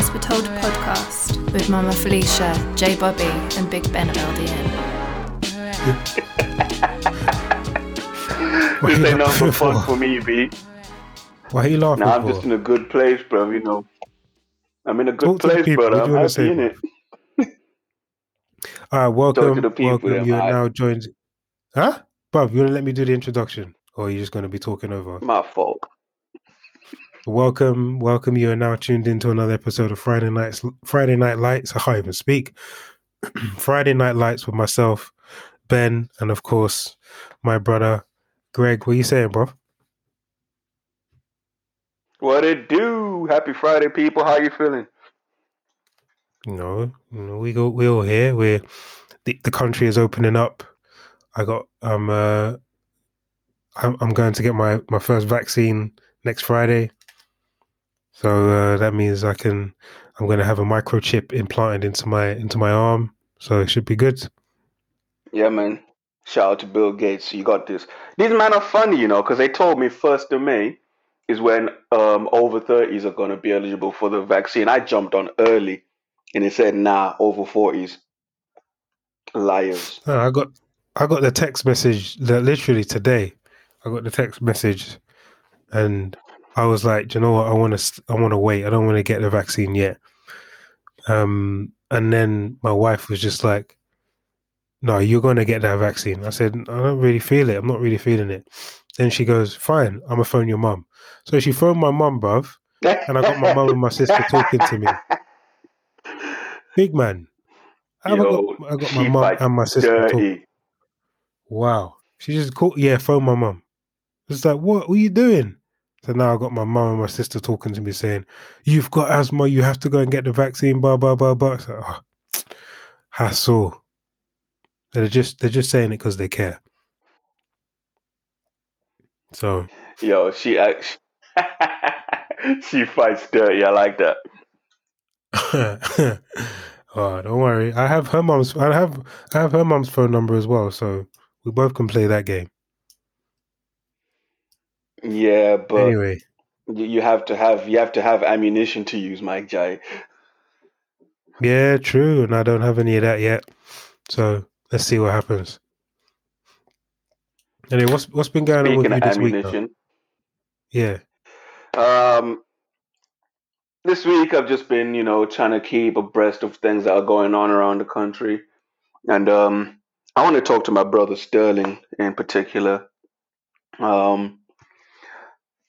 to the No Lies Were Told podcast with Mama Felicia, J Bobby, and Big Ben of LDN. Why This you ain't laughing nothing fun for? for me, B. Why are you laughing Nah, I'm for? just in a good place, bro. You know, I'm in a good Talk place, people. brother. What do I'm you wanna happy say, in it. All right, welcome, to the people, welcome. then, You are mate. now joined. Huh, Bob? You want to let me do the introduction, or are you just going to be talking over? My fault. Welcome, welcome. You are now tuned into another episode of Friday Nights, Friday Night Lights. I can't even speak. Friday Night Lights with myself, Ben, and of course my brother Greg. What are you saying, bro? What it do? Happy Friday, people. How you feeling? You know, you know, we go, we're all here. We're the, the country is opening up. I got um uh I'm I'm going to get my my first vaccine next Friday. So uh, that means I can I'm going to have a microchip implanted into my into my arm. So it should be good. Yeah, man. Shout out to Bill Gates. You got this. These men are funny, you know, because they told me first of May is when um over 30s are gonna be eligible for the vaccine. I jumped on early, and they said nah, over 40s. Liars. I got I got the text message that literally today. I got the text message, and I was like, you know what? I want to I want to wait. I don't want to get the vaccine yet. Um, and then my wife was just like, "No, you're going to get that vaccine." I said, "I don't really feel it. I'm not really feeling it." Then she goes, "Fine, I'm gonna phone your mum." So she phoned my mum, bruv, and I got my mum and my sister talking to me. Big man. I Yo, got, I got my mum and my sister talking. Wow. She just called, yeah, phone my mum. It's like, what, what are you doing? So now I got my mum and my sister talking to me saying, You've got asthma, you have to go and get the vaccine, blah, blah, blah, blah. So, oh, hassle. They're just they're just saying it because they care. So Yo, she act- she fights dirty. I like that. oh, don't worry. I have her mum's I have I have her mum's phone number as well, so we both can play that game. Yeah, but anyway. you have to have you have to have ammunition to use, Mike Jai. Yeah, true. And I don't have any of that yet. So let's see what happens. Anyway, what's what's been going on with you this week? though? Yeah. um, this week I've just been, you know, trying to keep abreast of things that are going on around the country, and um, I want to talk to my brother Sterling in particular. Um,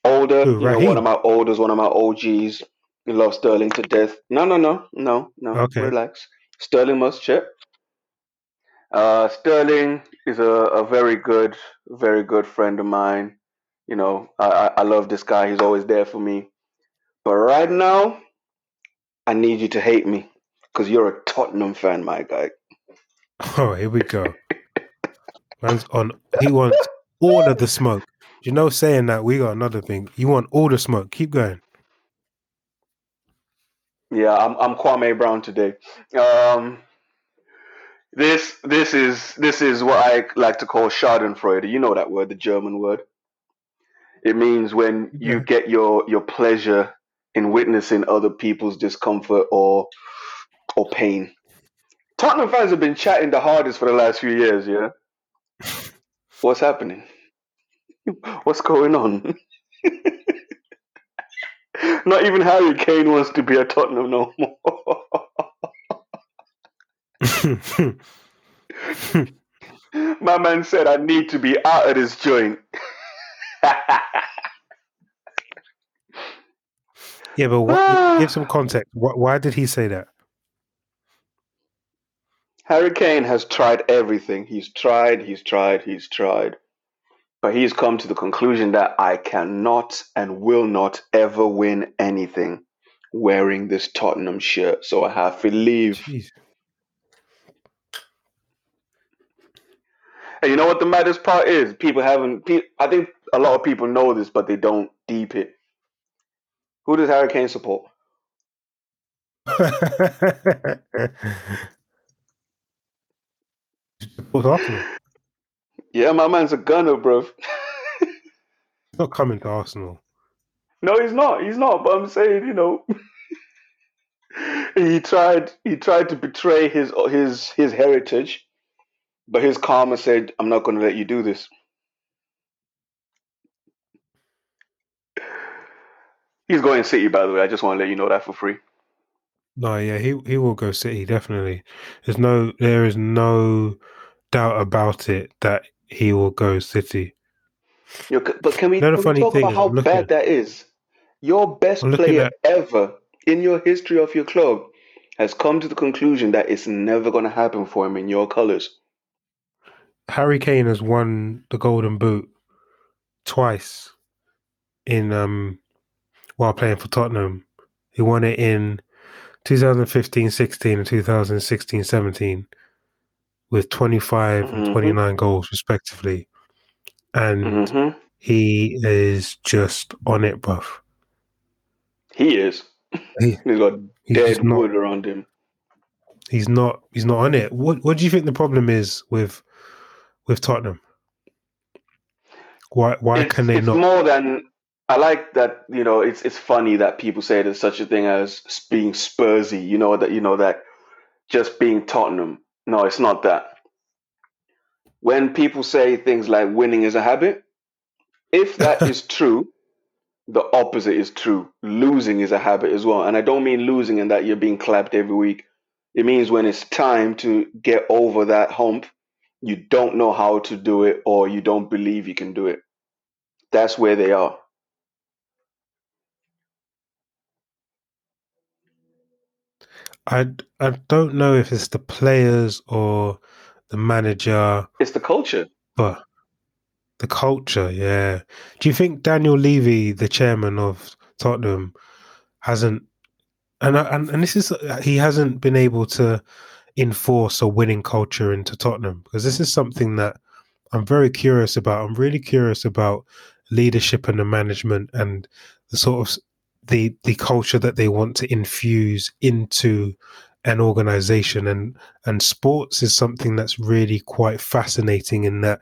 older, Who, you know, one of my olders, one of my OGs. He loves Sterling to death. No, no, no, no, no. Okay. Relax. Sterling must chip. Uh, Sterling is a, a very good, very good friend of mine. You know, I, I, I love this guy. He's always there for me. But right now, I need you to hate me because you're a Tottenham fan, my guy. Oh, here we go. Man's on. He wants all of the smoke. You know, saying that we got another thing. You want all the smoke. Keep going. Yeah, I'm I'm Kwame Brown today. Um, this this is this is what I like to call Schadenfreude. You know that word, the German word. It means when you get your your pleasure in witnessing other people's discomfort or or pain. Tottenham fans have been chatting the hardest for the last few years. Yeah, what's happening? What's going on? Not even Harry Kane wants to be a Tottenham no more. My man said, I need to be out of this joint. yeah, but what, give some context. Why did he say that? Harry Kane has tried everything. He's tried, he's tried, he's tried. But he's come to the conclusion that I cannot and will not ever win anything wearing this Tottenham shirt. So I have to leave. Jeez. And you know what the maddest part is? People haven't. Pe- I think a lot of people know this, but they don't deep it. Who does Harry Kane support? Support Arsenal. Yeah, my man's a gunner, bro. He's not coming to Arsenal. No, he's not. He's not. But I'm saying, you know, he tried he tried to betray his his his heritage, but his karma said, "I'm not going to let you do this." He's going City, by the way. I just want to let you know that for free. No, yeah, he he will go City definitely. There's no there is no doubt about it that he will go City. But can we, You know the can we funny talk thing about is, how bad at- that is? Your best player at- ever in your history of your club has come to the conclusion that it's never going to happen for him in your colours. Harry Kane has won the Golden Boot twice in um while playing for Tottenham. He won it in 2015-16 and 2016-17 with 25 and Mhm. 29 goals respectively. And hmm he is just on it, bruv. He is. He- He's got dead not wood around him. he's not he's not on it. What what do you think the problem is with with Tottenham? Why why it's, can they it's not more than I like that. You know, it's it's funny that people say there's such a thing as being Spursy. You know that you know that just being Tottenham. No, it's not that. When people say things like winning is a habit, if that is true, the opposite is true. Losing is a habit as well, and I don't mean losing in that you're being clapped every week. It means when it's time to get over that hump, you don't know how to do it or you don't believe you can do it. That's where they are. I I don't know if it's the players or the manager, It's the culture. but the culture. Yeah. Do you think Daniel Levy, the chairman of Tottenham, hasn't and uh, and and this is uh, he hasn't been able to enforce a winning culture into Tottenham because this is something that I'm very curious about. I'm really curious about leadership and the management and the sort of the the culture that they want to infuse into an organization. And and sports is something that's really quite fascinating in that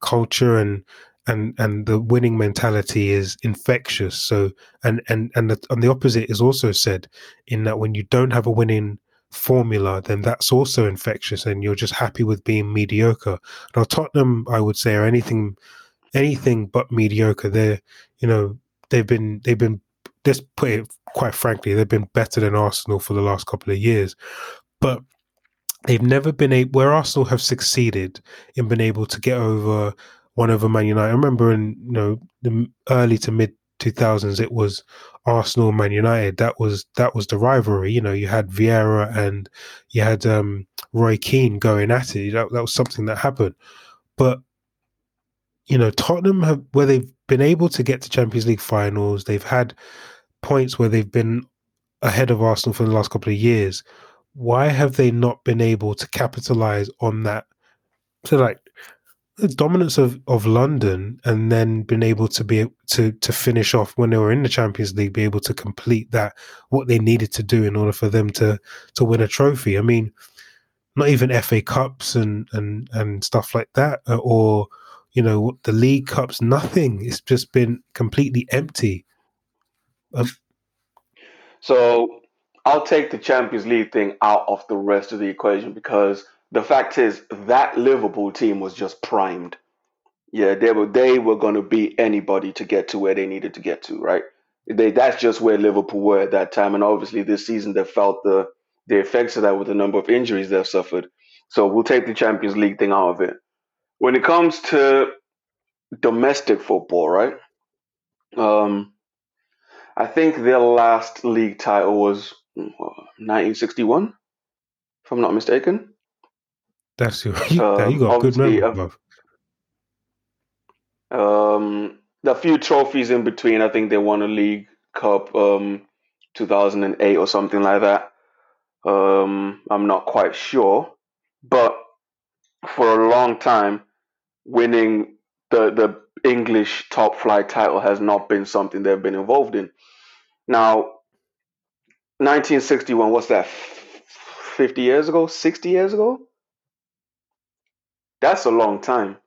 culture and and and the winning mentality is infectious. So and and and the, and the opposite is also said in that when you don't have a winning formula then that's also infectious and you're just happy with being mediocre. Now tottenham i would say are anything anything but mediocre. They're you know they've been they've been let's put it quite frankly they've been better than arsenal for the last couple of years. But they've never been able where arsenal have succeeded in being able to get over one over man united. I remember in you know the early to mid 2000s it was Arsenal Man United. That was that was the rivalry you know you had Vieira and you had um Roy Keane going at it. That, that was something that happened. But you know Tottenham have where they've been able to get to Champions League finals they've had points where they've been ahead of Arsenal for the last couple of years why have they not been able to capitalize on that so like the dominance of, of London and then been able to be to to finish off when they were in the Champions League, be able to complete that what they needed to do in order for them to to win a trophy. I mean, not even FA Cups and and and stuff like that, uh, or you know the League Cups. Nothing. It's just been completely empty. So I'll take the Champions League thing out of the rest of the equation because the fact is that Liverpool team was just primed. Yeah, they were they were going to beat anybody to get to where they needed to get to, right? They that's just where Liverpool were at that time, and obviously this season they felt the the effects of that with the number of injuries they've suffered. So we'll take the Champions League thing out of it. When it comes to domestic football, right? Um, I think their last league title was mm, what, 1961, if I'm not mistaken. That's your you, Um, you got a good obviously, memory, uh. Um, a few trophies in between. I think they won a League Cup, um, 2008 or something like that. Um, I'm not quite sure, but for a long time, winning the the English top flight title has not been something they've been involved in. Now, 1961. What's that? 50 years ago? 60 years ago? That's a long time.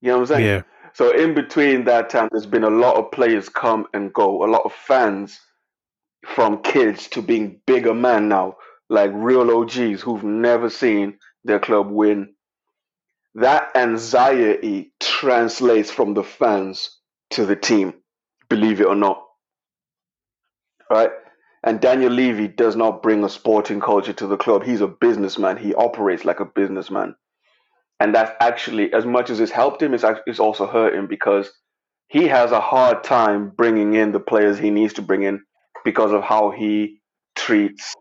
You know what I'm saying? Yeah, So in between that time, there's been a lot of players come and go, a lot of fans from kids to being bigger men now, like real OGs who've never seen their club win. That anxiety translates from the fans to the team, believe it or not. Right? And Daniel Levy does not bring a sporting culture to the club. He's a businessman. He operates like a businessman. And that's actually, as much as it's helped him, it's, it's also hurt him because he has a hard time bringing in the players he needs to bring in because of how he treats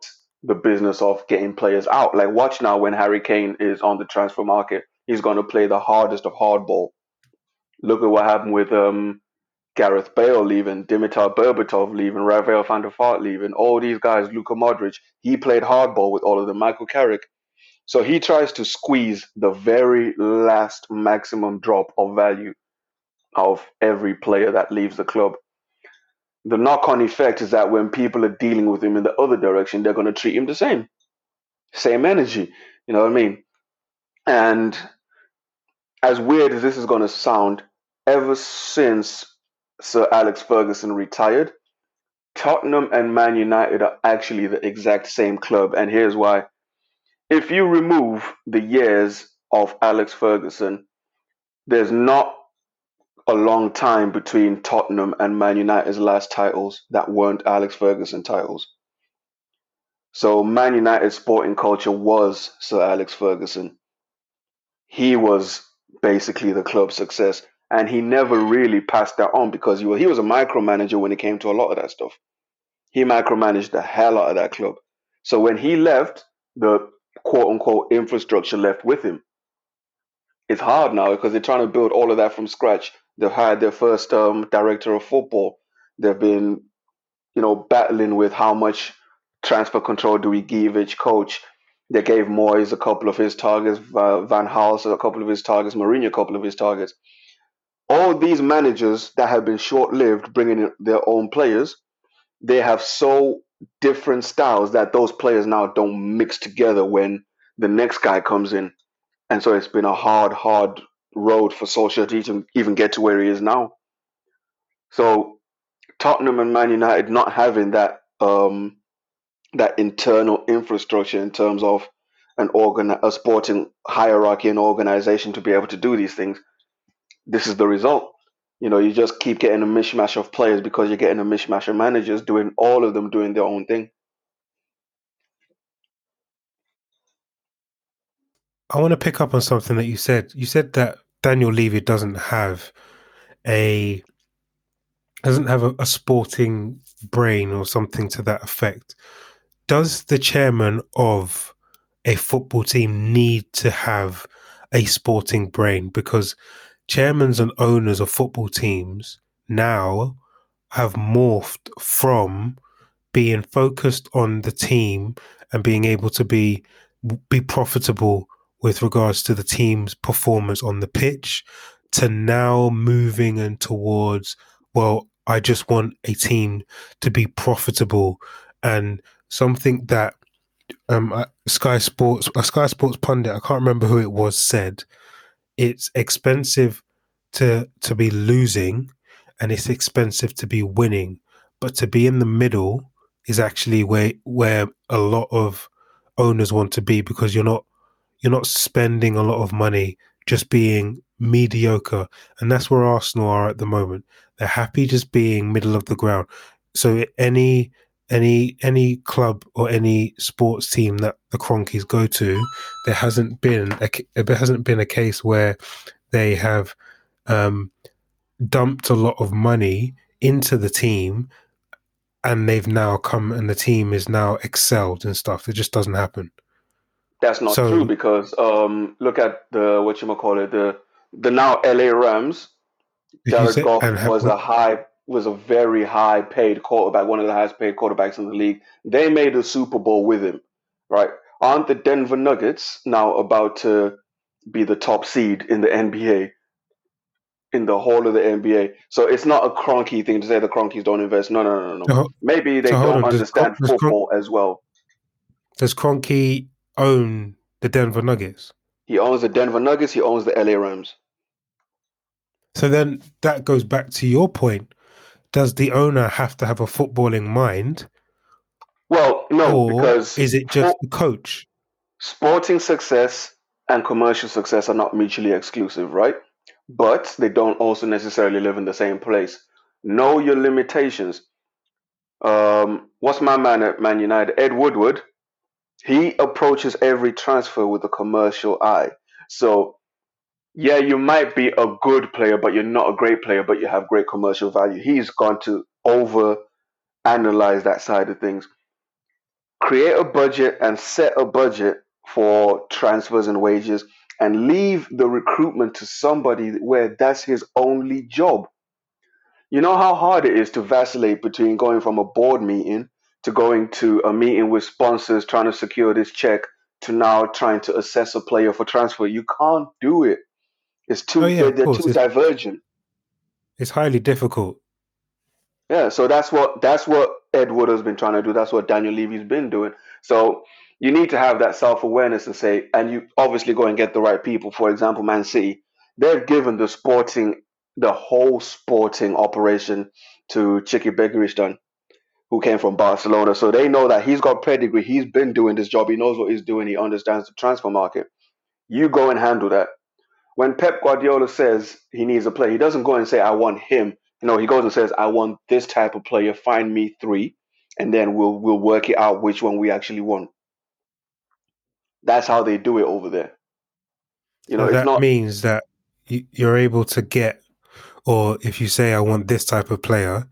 the business of getting players out. Like, watch now when Harry Kane is on the transfer market, he's going to play the hardest of hardball. Look at what happened with um, Gareth Bale leaving, Dimitar Berbatov leaving, Rafael van der Vaart leaving, all these guys, Luka Modric. He played hardball with all of them, Michael Carrick. So he tries to squeeze the very last maximum drop of value of every player that leaves the club the knock on effect is that when people are dealing with him in the other direction, they're going to treat him the same. Same energy. You know what I mean? And as weird as this is going to sound, ever since Sir Alex Ferguson retired, Tottenham and Man United are actually the exact same club. And here's why. If you remove the years of Alex Ferguson, there's not a long time between Tottenham and Man United's last titles that weren't Alex Ferguson titles. So Man United's sporting culture was Sir Alex Ferguson. He was basically the club's success, and he never really passed that on because he was, he was a micromanager when it came to a lot of that stuff. He micromanaged the hell out of that club. So when he left, the quote unquote infrastructure left with him. It's hard now because they're trying to build all of that from scratch They've hired their first um, director of football. They've been, you know, battling with how much transfer control do we give each coach. They gave Moyes a couple of his targets, Van Gaal a couple of his targets, Mourinho a couple of his targets. All these managers that have been short-lived, bringing in their own players, they have so different styles that those players now don't mix together when the next guy comes in. And so it's been a hard, hard road for Solskjaer to even, even get to where he is now. So Tottenham and Man United not having that um, that internal infrastructure in terms of an organ a sporting hierarchy and organization to be able to do these things. This is the result. You know, you just keep getting a mishmash of players because you're getting a mishmash of managers doing all of them doing their own thing. I want to pick up on something that you said. You said that Daniel Levy doesn't have a doesn't have a, a, sporting brain or something to that effect. Does the chairman of a football team need to have a sporting brain? Because chairmans and owners of football teams now have morphed from being focused on the team and being able to be be profitable with regards to the team's performance on the pitch to now moving and towards, well, I just want a team to be profitable and something that um, Sky Sports, a Sky Sports pundit, I can't remember who it was, said it's expensive to to be losing and it's expensive to be winning, but to be in the middle is actually where where a lot of owners want to be because you're not you're not spending a lot of money just being mediocre. And that's where Arsenal are at the moment. They're happy just being middle of the ground. So any any any club or any sports team that the Kroenkes go to, there hasn't been a, there hasn't been a case where they have um, dumped a lot of money into the team and they've now come and the team is now excelled and stuff. It just doesn't happen. That's not so, true because um, look at the what you call it the the now LA Rams. Jared Goff was a high was a very high paid quarterback, one of the highest paid quarterbacks in the league. They made a Super Bowl with him, right? Aren't the Denver Nuggets now about to be the top seed in the NBA? In the whole of the NBA, so it's not a Kroenke thing to say the Kroenkes don't invest. No, no, no, no. no. Maybe they so don't understand does, football does, as well. Does Kroenke own the Denver Nuggets? He owns the Denver Nuggets. He owns the LA Rams. So then that goes back to your point. Does the owner have to have a footballing mind Well, no, or because is it just the coach? sporting success and commercial success are not mutually exclusive, right? But they don't also necessarily live in the same place. Know your limitations. Um, what's my man at Man United? Ed Woodward. He approaches every transfer with a commercial eye. So, yeah, you might be a good player, but you're not a great player, but you have great commercial value. He's gone to over analyze that side of things. Create a budget and set a budget for transfers and wages and leave the recruitment to somebody where that's his only job. You know how hard it is to vacillate between going from a board meeting to going to a meeting with sponsors trying to secure this check to now trying to assess a player for transfer. You can't do it. It's too Oh, yeah, they're, they're too It's- divergent. It's highly difficult. Yeah, so that's what that's what Ed Wood has been trying to do. That's what Daniel Levy's been doing. So you need to have that self awareness and say, and you obviously go and get the right people. For example, Man City, they've given the sporting, the whole sporting operation to Txiki Begiristain, who came from Barcelona. So they know that he's got pedigree. He's been doing this job. He knows what he's doing. He understands the transfer market. You go and handle that. When Pep Guardiola says he needs a player, he doesn't go and say, I want him. Know, he goes and says, I want this type of player, find me three, and then we'll we'll work it out which one we actually want. That's how they do it over there. You know, it's that not means that you're able to get, or if you say, I want this type of player,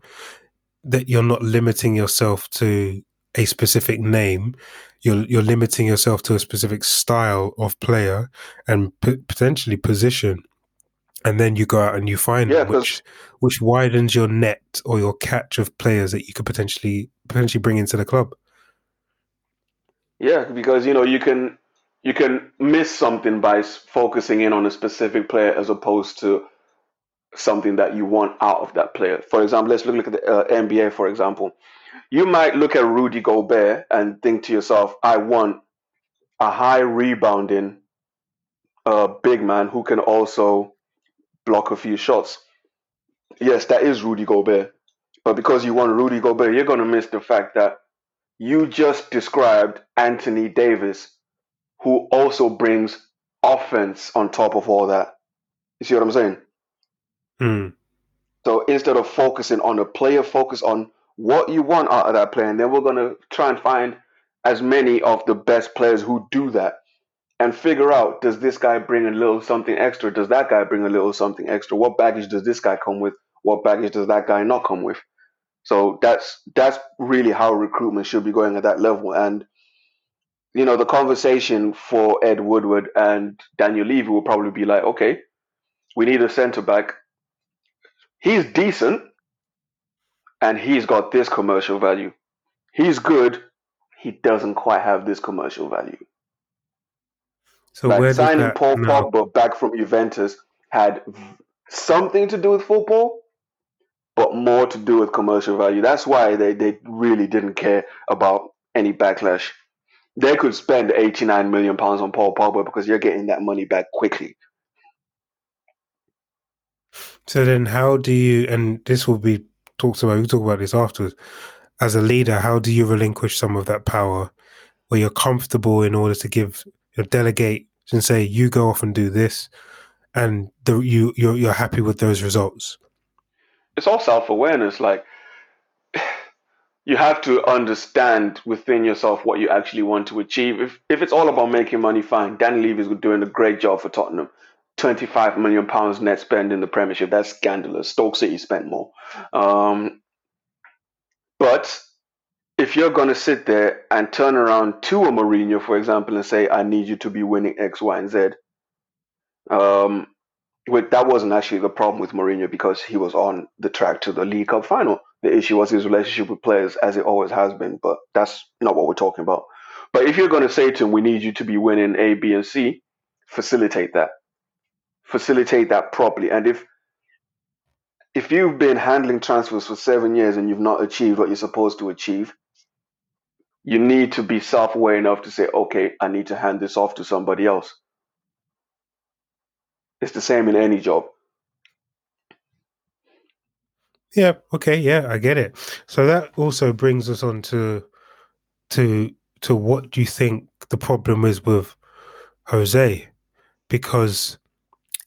that you're not limiting yourself to a specific name. You're, you're limiting yourself to a specific style of player and p- potentially position. And then you go out and you find Yeah, 'cause- which which widens your net or your catch of players that you could potentially potentially bring into the club. Yeah, because you know you can you can miss something by s- focusing in on a specific player as opposed to something that you want out of that player. For example, let's look, look at the uh, NBA. For example, you might look at Rudy Gobert and think to yourself, "I want a high rebounding uh, big man who can also block a few shots." Yes, that is Rudy Gobert, but because you want Rudy Gobert, you're going to miss the fact that you just described Anthony Davis, who also brings offense on top of all that. You see what I'm saying? Hmm. So instead of focusing on a player, focus on what you want out of that player. And then we're going to try and find as many of the best players who do that and figure out does this guy bring a little something extra? Does that guy bring a little something extra? What baggage does this guy come with? What baggage does that guy not come with? So that's that's really how recruitment should be going at that level. And you know, the conversation for Ed Woodward and Daniel Levy will probably be like, okay, we need a centre back. He's decent, and he's got this commercial value. He's good. He doesn't quite have this commercial value. So like signing Paul Pogba back from Juventus had something to do with football, but more to do with commercial value. That's why they, they really didn't care about any backlash. They could spend 89 million pounds on Paul Pogba because you're getting that money back quickly. So then, how do you? And this will be talked about. We'll talk about this afterwards. As a leader, how do you relinquish some of that power, where you're comfortable in order to give, you delegate and say, "You go off and do this," and the, you you're, you're happy with those results. It's all self awareness. Like, you have to understand within yourself what you actually want to achieve. If, if it's all about making money, fine. Danny Levy's doing a great job for Tottenham. 25 million pounds net spend in the Premiership. That's scandalous. Stoke City spent more. Um, but if you're going to sit there and turn around to a Mourinho, for example, and say, I need you to be winning X, Y, and Z, um, with, that wasn't actually the problem with Mourinho because he was on the track to the League Cup final. The issue was his relationship with players, as it always has been, but that's not what we're talking about. But if you're going to say to him, we need you to be winning A, B, and C, facilitate that facilitate that properly. And if if you've been handling transfers for seven years and you've not achieved what you're supposed to achieve, you need to be self-aware enough to say, okay, I need to hand this off to somebody else. It's the same in any job. Yeah. Okay. Yeah, I get it. So that also brings us on to to to what do you think the problem is with Jose? Because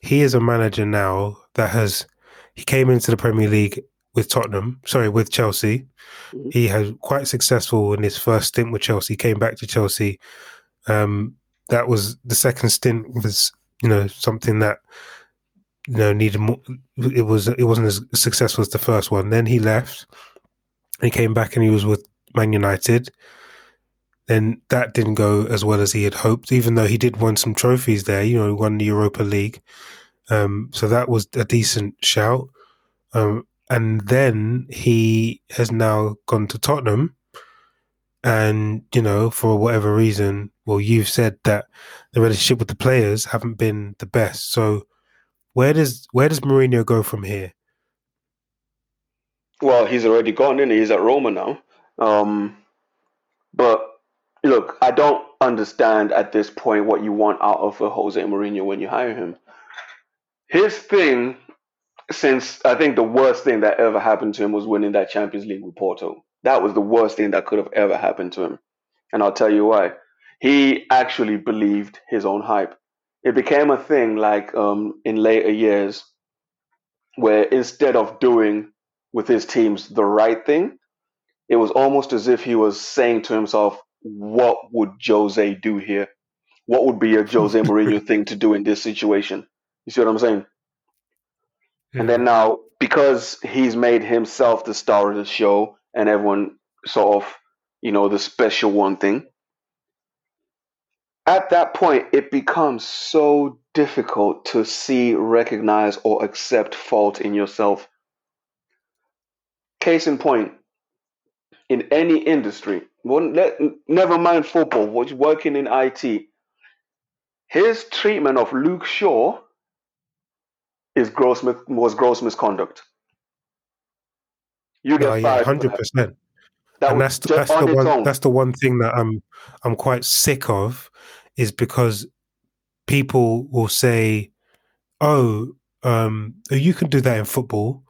he is a manager now that has he came into the Premier League with Tottenham, sorry, with Chelsea. Mhm. He has quite successful in his first stint with Chelsea. Came back to Chelsea. Um, that was the second stint was you know something that you know needed more. It was it wasn't as successful as the first one. Then he left. He came back and he was with Man United. Then that didn't go as well as he had hoped, even though he did win some trophies there. You know, he won the Europa League. Um, so that was a decent shout. Um, and then he has now gone to Tottenham. And, you know, for whatever reason, well, you've said that the relationship with the players haven't been the best. So where does where does Mourinho go from here? Well, he's already gone in. He's at Roma now. Um, but look, I don't understand at this point what you want out of a Jose Mourinho when you hire him. His thing, since I think the worst thing that ever happened to him was winning that Champions League with Porto. That was the worst thing that could have ever happened to him. And I'll tell you why. He actually believed his own hype. It became a thing like um, in later years where instead of doing with his teams the right thing, it was almost as if he was saying to himself, What would Jose do here? What would be a Jose Mourinho thing to do in this situation? You see what I'm saying? And then now, because he's made himself the star of the show and everyone sort of, you know, the special one thing, at that point, it becomes so difficult to see, recognize, or accept fault in yourself. Case in point, in any industry, well, let, never mind football, was working in IT, his treatment of Luke Shaw is gross was gross misconduct. You get fired. hundred percent. And that's just that's on the one own. that's the one thing that I'm I'm quite sick of is because people will say, "Oh, um, you can do that in football,"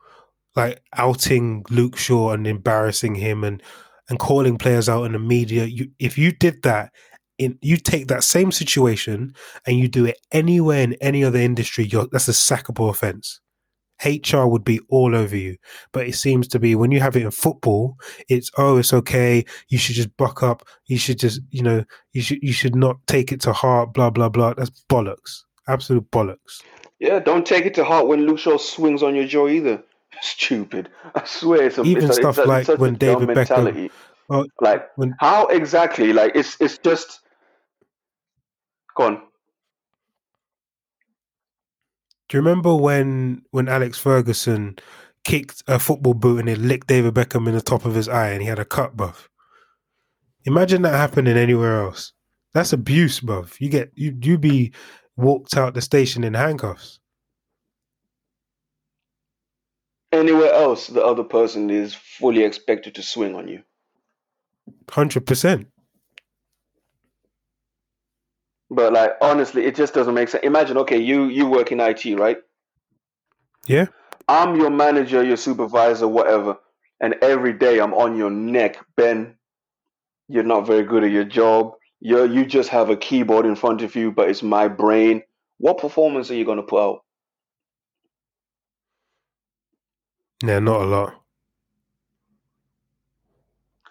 like outing Luke Shaw and embarrassing him and and calling players out in the media. You, if you did that. In, you take that same situation and you do it anywhere in any other industry, that's a sackable offense. HR would be all over you. But it seems to be when you have it in football, it's oh, it's okay. You should just buck up. You should just, you know, you should you should not take it to heart. Blah blah blah. That's bollocks. Absolute bollocks. Yeah, don't take it to heart when Shaw swings on your jaw either. Stupid. I swear it's a Even it's stuff a, like it's such when a David Beckham- Oh, Like when how exactly? Like it's it's just gone. do you remember when when Alex Ferguson kicked a football boot and it licked David Beckham in the top of his eye and he had a cut, buff? Imagine that happening anywhere else. That's abuse, buff. You get you you be walked out the station in handcuffs. Anywhere else, the other person is fully expected to swing on you. Hundred percent. But like honestly, it just doesn't make sense. Imagine, okay, you you work in IT, right? Yeah. I'm your manager, your supervisor, whatever, and every day I'm on your neck, Ben. You're not very good at your job. You you just have a keyboard in front of you, but it's my brain. What performance are you gonna put out? Yeah, not a lot.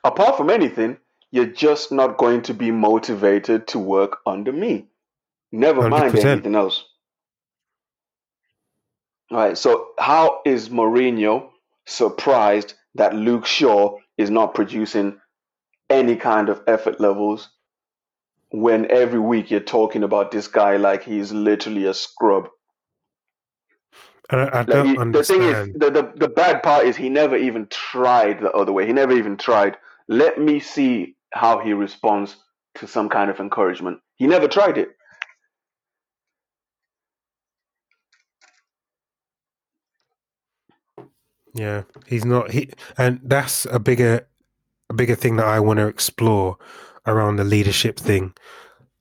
Apart from anything, you're just not going to be motivated to work under me. Never mind 100%. anything else. All right. So how is Mourinho surprised that Luke Shaw is not producing any kind of effort levels when every week you're talking about this guy like he's literally a scrub? I, I Like, don't he- the thing is, the, the the bad part is he never even tried the other way. He never even tried. Let me see how he responds to some kind of encouragement. He never tried it. Yeah, he's not. He and that's a bigger, a bigger thing that I want to explore around the leadership thing.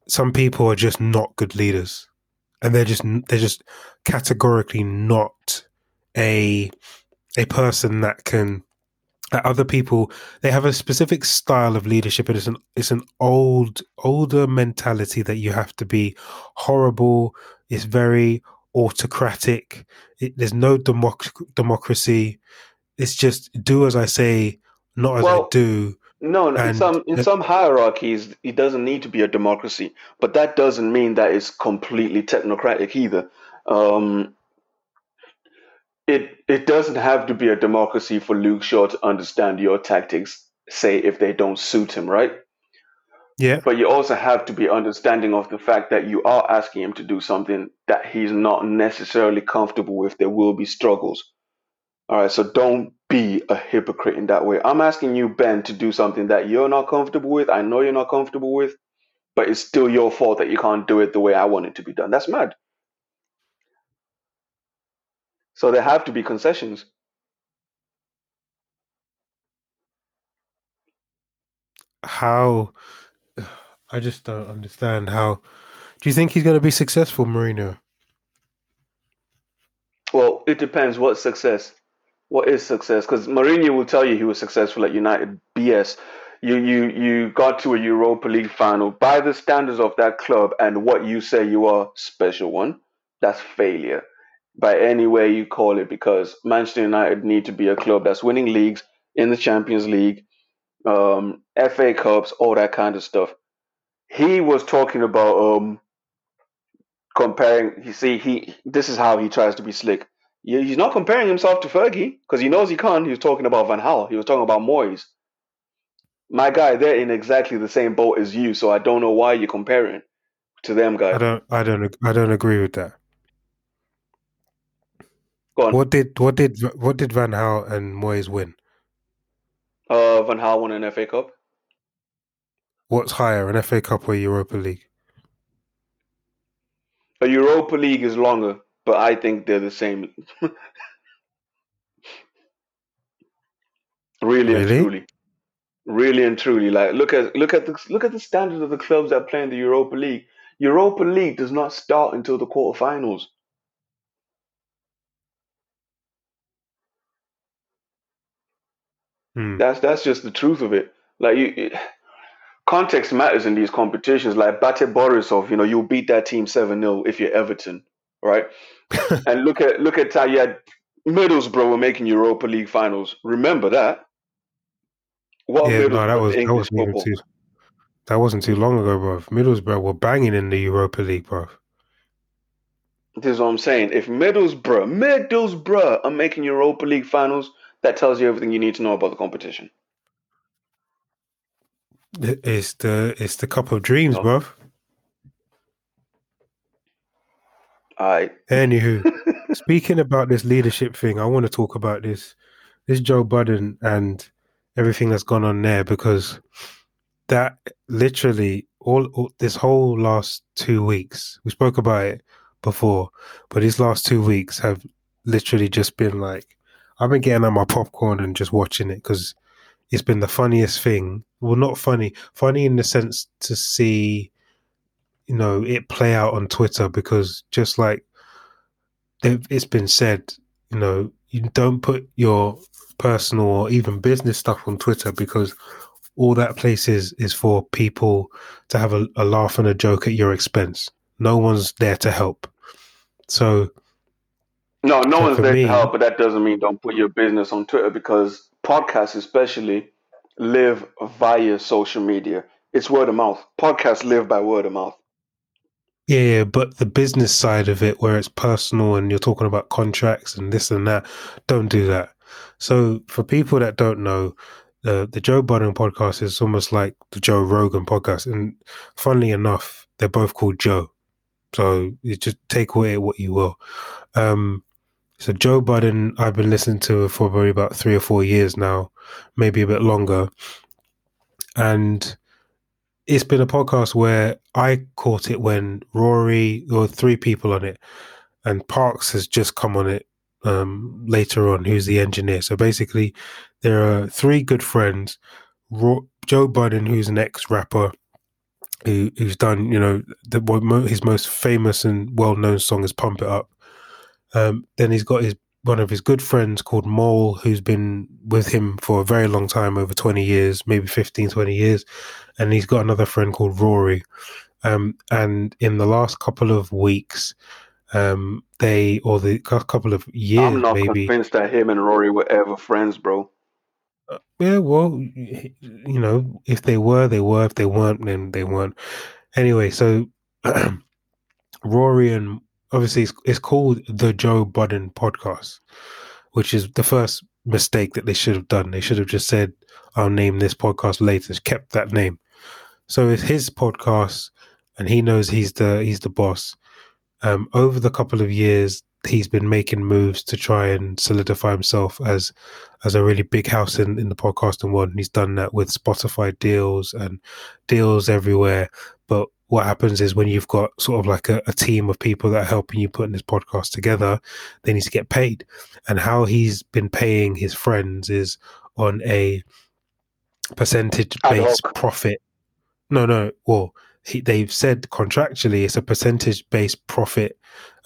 Some people are just not good leaders, and they're just they're just categorically not a a person that can that other people they have a specific style of leadership and it's an it's an old older mentality that you have to be horrible it's very autocratic it, there's no democ- democracy it's just do as i say not as Well, i do No, in some in some hierarchies, it doesn't need to be a democracy, but that doesn't mean that it's completely technocratic either. Um, it it doesn't have to be a democracy for Luke Shaw to understand your tactics, say if they don't suit him, right? yeah But you also have to be understanding of the fact that you are asking him to do something that he's not necessarily comfortable with. There will be struggles. All right, so don't be a hypocrite in that way. I'm asking you, Ben, to do something that you're not comfortable with. I know you're not comfortable with, but it's still your fault that you can't do it the way I want it to be done. That's mad. So there have to be concessions. how i just don't understand how do you think he's going to be successful Mourinho? Well, it depends what success. What is success? Because Mourinho will tell you he was successful at United. BS. You you you got to a Europa League final by the standards of that club and what you say you are special one. That's failure by any way you call it. Because Manchester United need to be a club that's winning leagues in the Champions League, um, FA Cups, all that kind of stuff. He was talking about um, comparing. You see, he this is how he tries to be slick. Yeah, He's not comparing himself to Fergie because he knows he can't. He was talking about Van Gaal. He was talking about Moyes. My guy, they're in exactly the same boat as you, so I don't know why you're comparing to them guys. i don't i don't i don't agree with that Go on. what did what did what did van Gaal and moyes win Uh, Van Gaal won an FA Cup. what's higher an fa cup or europa league A Europa League is longer, but I think they're the same. really, and Really? truly, really and truly. Like look at look at the look at the standards of the clubs that play in the Europa League. Europa League does not start until the quarterfinals. Hmm. That's that's just the truth of it. Like you, it- context matters in these competitions. Like Bate Borisov, you know, you'll beat that team seven 0 if you're Everton, right? and look at look at how you had Middlesbrough were making Europa League finals. Remember that? What yeah, no, that was that wasn't even too that wasn't too long ago, bro. Middlesbrough were banging in the Europa League, bro. This is what I'm saying. If Middlesbrough, Middlesbrough are making Europa League finals, that tells you everything you need to know about the competition. It's the it's the cup of dreams, Oh. bro. Right. Anywho, speaking about this leadership thing, I want to talk about this this Joe Budden and everything that's gone on there because that literally all, all this whole last two weeks we spoke about it before, but these last two weeks have literally just been like I've been getting out my popcorn and just watching it because it's been the funniest thing. Well, not funny, funny in the sense to see, you know, it play out on Twitter because just like it's been said, you know, you don't put your personal or even business stuff on Twitter because all that place is is for people to have a, a laugh and a joke at your expense. No one's there to help. So No, no one's there me- to help, but that doesn't mean don't put your business on Twitter because podcasts, especially, live via social media. It's word of mouth. Podcasts live by word of mouth. Yeah, but the business side of it, where it's personal and you're talking about contracts and this and that, don't do that. So, for people that don't know, the the Joe Budden podcast is almost like the Joe Rogan podcast, and funnily enough, they're both called Joe. So you just take away what you will. Um, so Joe Budden, I've been listening to for probably about three or four years now, maybe a bit longer, and it's been a podcast where I caught it when Rory, or three people on it, and Parks has just come on it um, later on, who's the engineer. So basically, there are three good friends Ro- Joe Budden, who's an ex rapper. Who, who's done, you know, the, his most famous and well known song is Pump It Up. Um, then he's got his one of his good friends called Mal, who's been with him for a very long time, over 20 years, maybe 15, 20 years. And he's got another friend called Rory. Um, and in the last couple of weeks, um, they, or the couple of years, I'm not maybe. convinced that him and Rory were ever friends, bro. Yeah, well, you know, if they were, they were. If they weren't, then they weren't. Anyway, so Rory and obviously it's, it's called the Joe Budden podcast, which is the first mistake that they should have done. They should have just said, "I'll name this podcast later." Kept that name. So it's his podcast, and he knows he's the he's the boss. Um, over the couple of years, he's been making moves to try and solidify himself as as a really big house in, in the podcasting world. And he's done that with Spotify deals and deals everywhere. But what happens is when you've got sort of like a, a team of people that are helping you putting this podcast together, they need to get paid. And how he's been paying his friends is on a percentage based profit. No, no. Well, he, they've said contractually it's a percentage based profit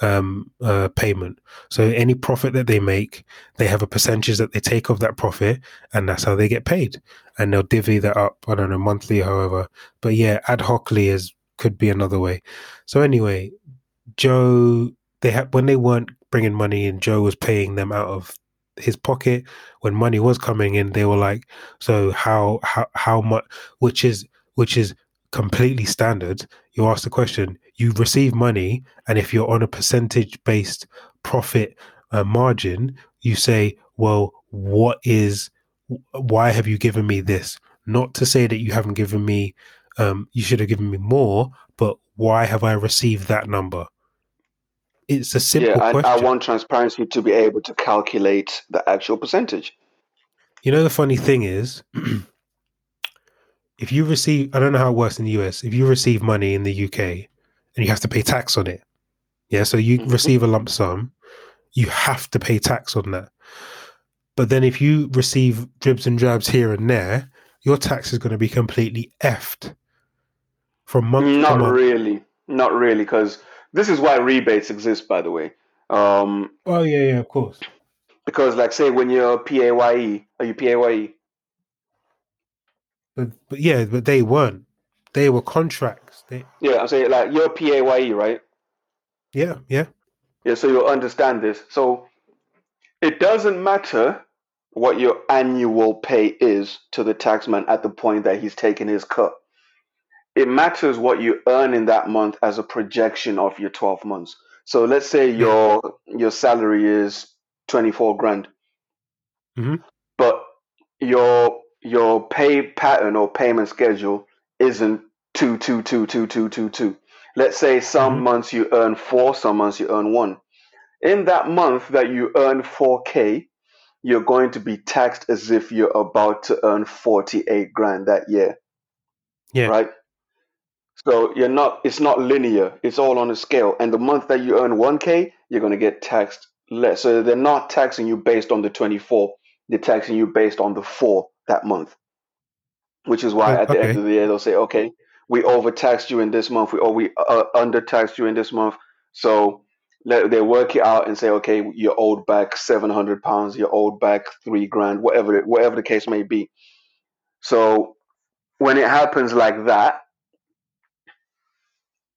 um, uh, payment. So any profit that they make, they have a percentage that they take of that profit, and that's how they get paid. And they'll divvy that up. I don't know monthly, however. But yeah, ad hocly is could be another way. So anyway, Joe, they had when they weren't bringing money in, Joe was paying them out of his pocket. When money was coming in, they were like, "So how how how much?" Which is which is completely standard. You ask the question, you receive money, and if you're on a percentage based profit uh, margin, you say, "Well, what is? Why have you given me this?" Not to say that you haven't given me, um, you should have given me more, but why have I received that number? It's a simple yeah, I, question. I want transparency to be able to calculate the actual percentage. You know, the funny thing is, if you receive, I don't know how it works in the US, if you receive money in the UK and you have to pay tax on it, yeah, so you Mhm. receive a lump sum, you have to pay tax on that. But then if you receive dribs and drabs here and there, your tax is going to be completely effed from month Not month. really, not really, because this is why rebates exist, by the way. Um, Oh, yeah, yeah, of course. because, like, say when you're PAYE, are you PAYE? But, but yeah, but they weren't. They were contracts. They, Yeah, I'm saying like you're PAYE, right? yeah, yeah. Yeah, so you'll understand this. So it doesn't matter what your annual pay is to the taxman at the point that he's taking his cut. It matters what you earn in that month as a projection of your 12 months. So let's say your your salary is 24 grand. Mhm. But your your pay pattern or payment schedule isn't two two two two two two two. Let's say some Mhm. months you earn four, some months you earn one. In that month that you earn 4K, you're going to be taxed as if you're about to earn 48 grand that year. Yeah. Right? So you're not it's not linear. It's all on a scale. And the month that you earn 1K, you're going to get taxed less. So they're not taxing you based on the 24. They're taxing you based on the 4 that month. Which is why Oh, at the okay. end of the year they'll say, "Okay, we overtaxed you in this month, we or we uh, undertaxed you in this month." So let, they work it out and say, "Okay, you're owed back 700 pounds, you're owed back 3 grand, whatever it, whatever the case may be." So when it happens like that,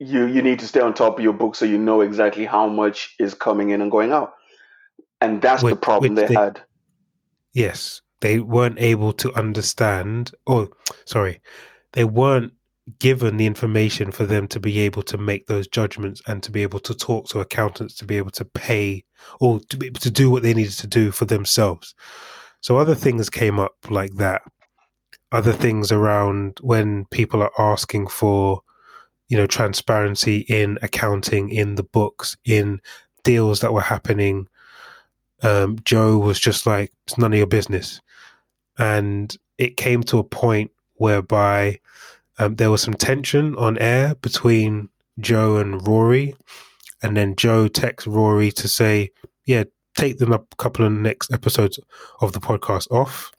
you you need to stay on top of your book so you know exactly how much is coming in and going out. And that's the problem they they- had. Yes, they weren't able to understand, or sorry, they weren't given the information for them to be able to make those judgments and to be able to talk to accountants to be able to pay or to be able to do what they needed to do for themselves. So other things came up like that. Other things around when people are asking for, you know, transparency in accounting, in the books, in deals that were happening um, Joe was just like, it's none of your business. And it came to a point whereby um, there was some tension on air between Joe and Rory. And then Joe texts Rory to say, yeah, take them a couple of next episodes of the podcast off.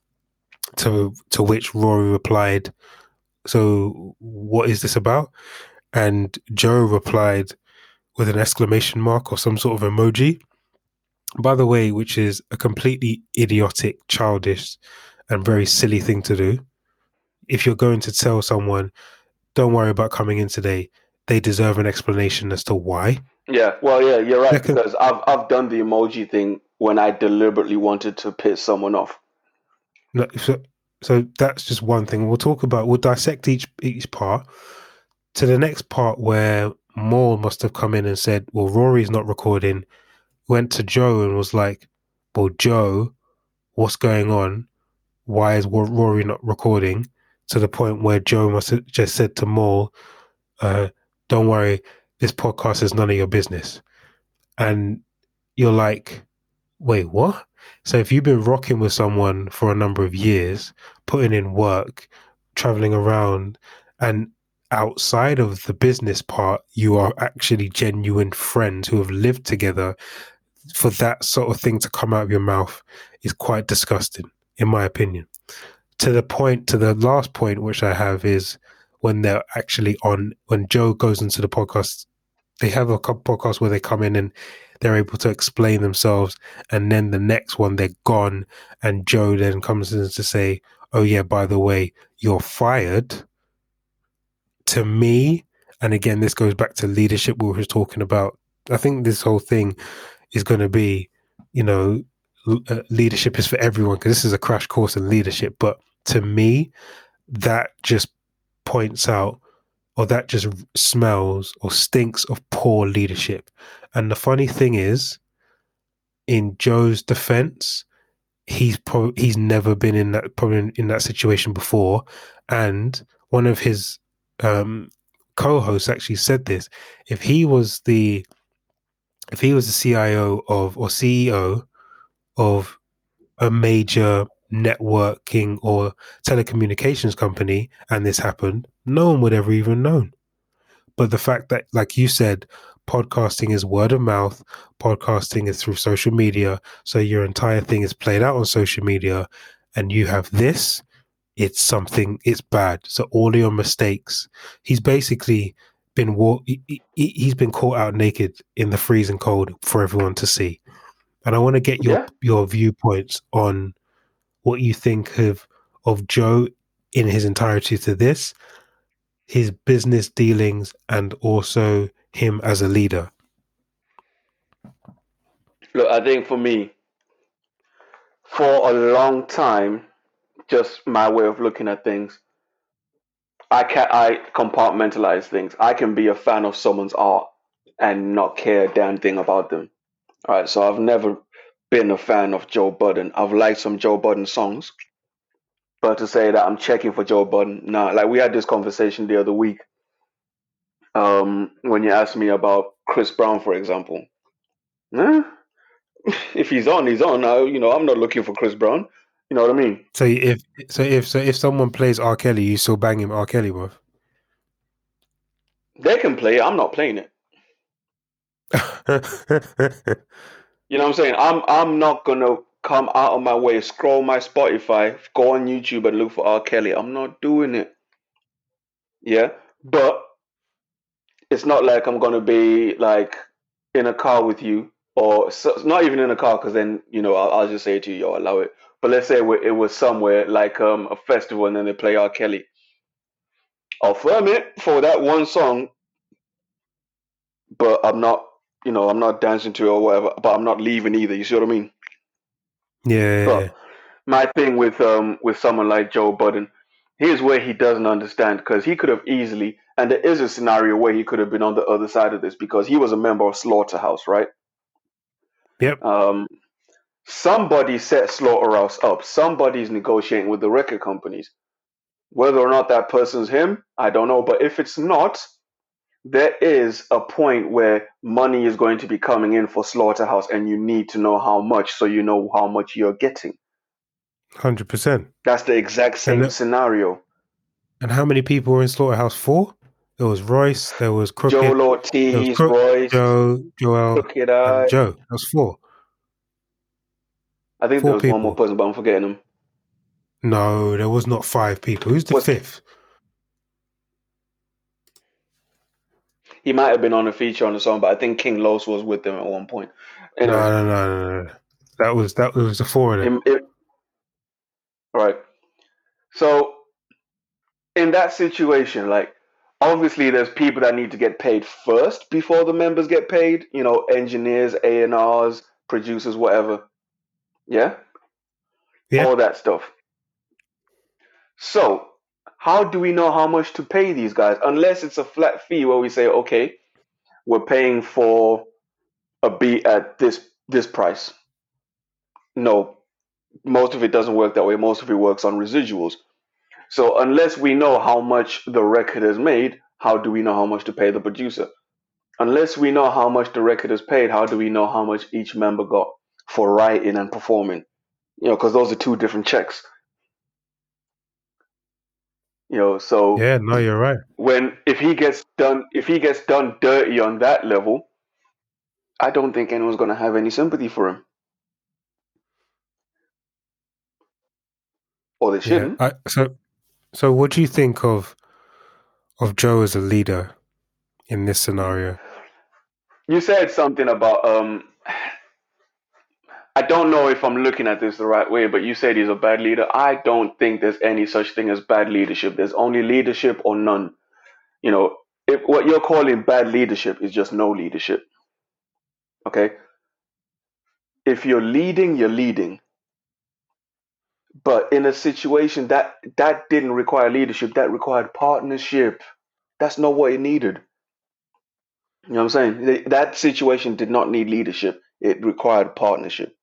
To, to which Rory replied, so what is this about? And Joe replied with an exclamation mark or some sort of emoji by the way, which is a completely idiotic, childish, and very silly thing to do. If you're going to tell someone, don't worry about coming in today, they deserve an explanation as to why. Yeah, well, yeah, you're right because I've I've done the emoji thing when I deliberately wanted to piss someone off. No, so, so that's just one thing. We'll talk about. We'll dissect each each part to the next part where Mal must have come in and said, "Well, Rory's not recording." Went to Joe and was like, "Well, Joe, what's going on? Why is Rory not recording?" To the point where Joe must have just said to Mal, uh, "Don't worry, this podcast is none of your business." And you're like, "Wait, what?" So if you've been rocking with someone for a number of years, putting in work, traveling around, and outside of the business part, you are actually genuine friends who have lived together, for that sort of thing to come out of your mouth is quite disgusting, in my opinion. To the point, to the last point, which I have is when they're actually on, when Joe goes into the podcast, they have a couple podcasts where they come in and they're able to explain themselves and then the next one they're gone and joe then comes in to say oh yeah by the way you're fired to me and again this goes back to leadership we were talking about i think this whole thing is going to be you know uh, leadership is for everyone because this is a crash course in leadership but to me that just points out or that just smells or stinks of poor leadership. And the funny thing is, in Joe's defense, he's he's never been in that probably in that situation before, and one of his um, co-host actually said this: if he was the if he was the CIO of or CEO of a major networking or telecommunications company and this happened, no one would ever even known. But the fact that, like you said, podcasting is word of mouth, podcasting is through social media, so your entire thing is played out on social media, and you have this, it's something, it's bad. So all of your mistakes, he's basically been wa- he, he's been caught out naked in the freezing cold for everyone to see. And I want to get your Yeah. your viewpoints on what you think of of Joe in his entirety to this, his business dealings, and also him as a leader. Look, I think for me, for a long time, just my way of looking at things, I can I compartmentalize things. I can be a fan of someone's art and not care a damn thing about them. All right, so I've never been a fan of Joe Budden. I've liked some Joe Budden songs, but to say that I'm checking for Joe Budden, nah. Like we had this conversation the other week, um, when you asked me about Chris Brown, for example. Nah, if he's on, he's on. You know, I'm not looking for Chris Brown. You know what I mean? So if so if so if someone plays R. Kelly, you still bang him R. Kelly, with? They can play it. I'm not playing it. You know what I'm saying? I'm I'm not gonna come out of my way, scroll my Spotify, go on YouTube and look for R. Kelly. I'm not doing it. Yeah, but it's not like I'm gonna be like in a car with you, or so, not even in a car, because then you know I'll, I'll just say to you, "Yo, allow it." But let's say it was somewhere like um, a festival, and then they play R. Kelly. I'll firm it for that one song, but I'm not, you know, I'm not dancing to it or whatever. But I'm not leaving either. You see what I mean? yeah, But my thing with um with someone like Joe Budden, here's where he doesn't understand because he could have easily, and there is a scenario where he could have been on the other side of this because he was a member of Slaughterhouse, right? Yep. Um, somebody set Slaughterhouse up. Somebody's negotiating with the record companies. Whether or not that person's him, I don't know. But if it's not, there is a point where money is going to be coming in for Slaughterhouse, and you need to know how much so you know how much you're getting. hundred percent. That's the exact same And scenario. And how many people were in Slaughterhouse? Four. There was Royce. There was Crooked. Joell there Ortiz, Crook, Royce, Joe, Joell, Crooked Joe. That was four. I think four there was one more person, but I'm forgetting him. No, there was not five people. Who's the fifth? He might have been on a feature on the song, but I think King Los was with them at one point. Anyway, No, no, no, no, no. That was that was the four of them. It- it- right. So, in that situation, like obviously, there's people that need to get paid first before the members get paid. You know, engineers, A and R's, producers, whatever. Yeah. Yeah. All that stuff. So, how do we know how much to pay these guys? Unless it's a flat fee where we say, okay, we're paying for a beat at this this price. No, most of it doesn't work that way. Most of it works on residuals. So unless we know how much the record has made, how do we know how much to pay the producer? Unless we know how much the record has paid, how do we know how much each member got for writing and performing? You know, because those are two different checks. You know, so Yeah, no, you're right. when if he gets done if he gets done dirty on that level, I don't think anyone's gonna have any sympathy for him. Or they Yeah. shouldn't. I, so, so what do you think of of Joe as a leader in this scenario? You said something about um I don't know if I'm looking at this the right way, but you said he's a bad leader. I don't think there's any such thing as bad leadership. There's only leadership or none. You know, if what you're calling bad leadership is just no leadership. Okay? If you're leading, you're leading. But in a situation that that didn't require leadership, that required partnership. That's not what it needed. You know what I'm saying? That situation did not need leadership. It required partnership.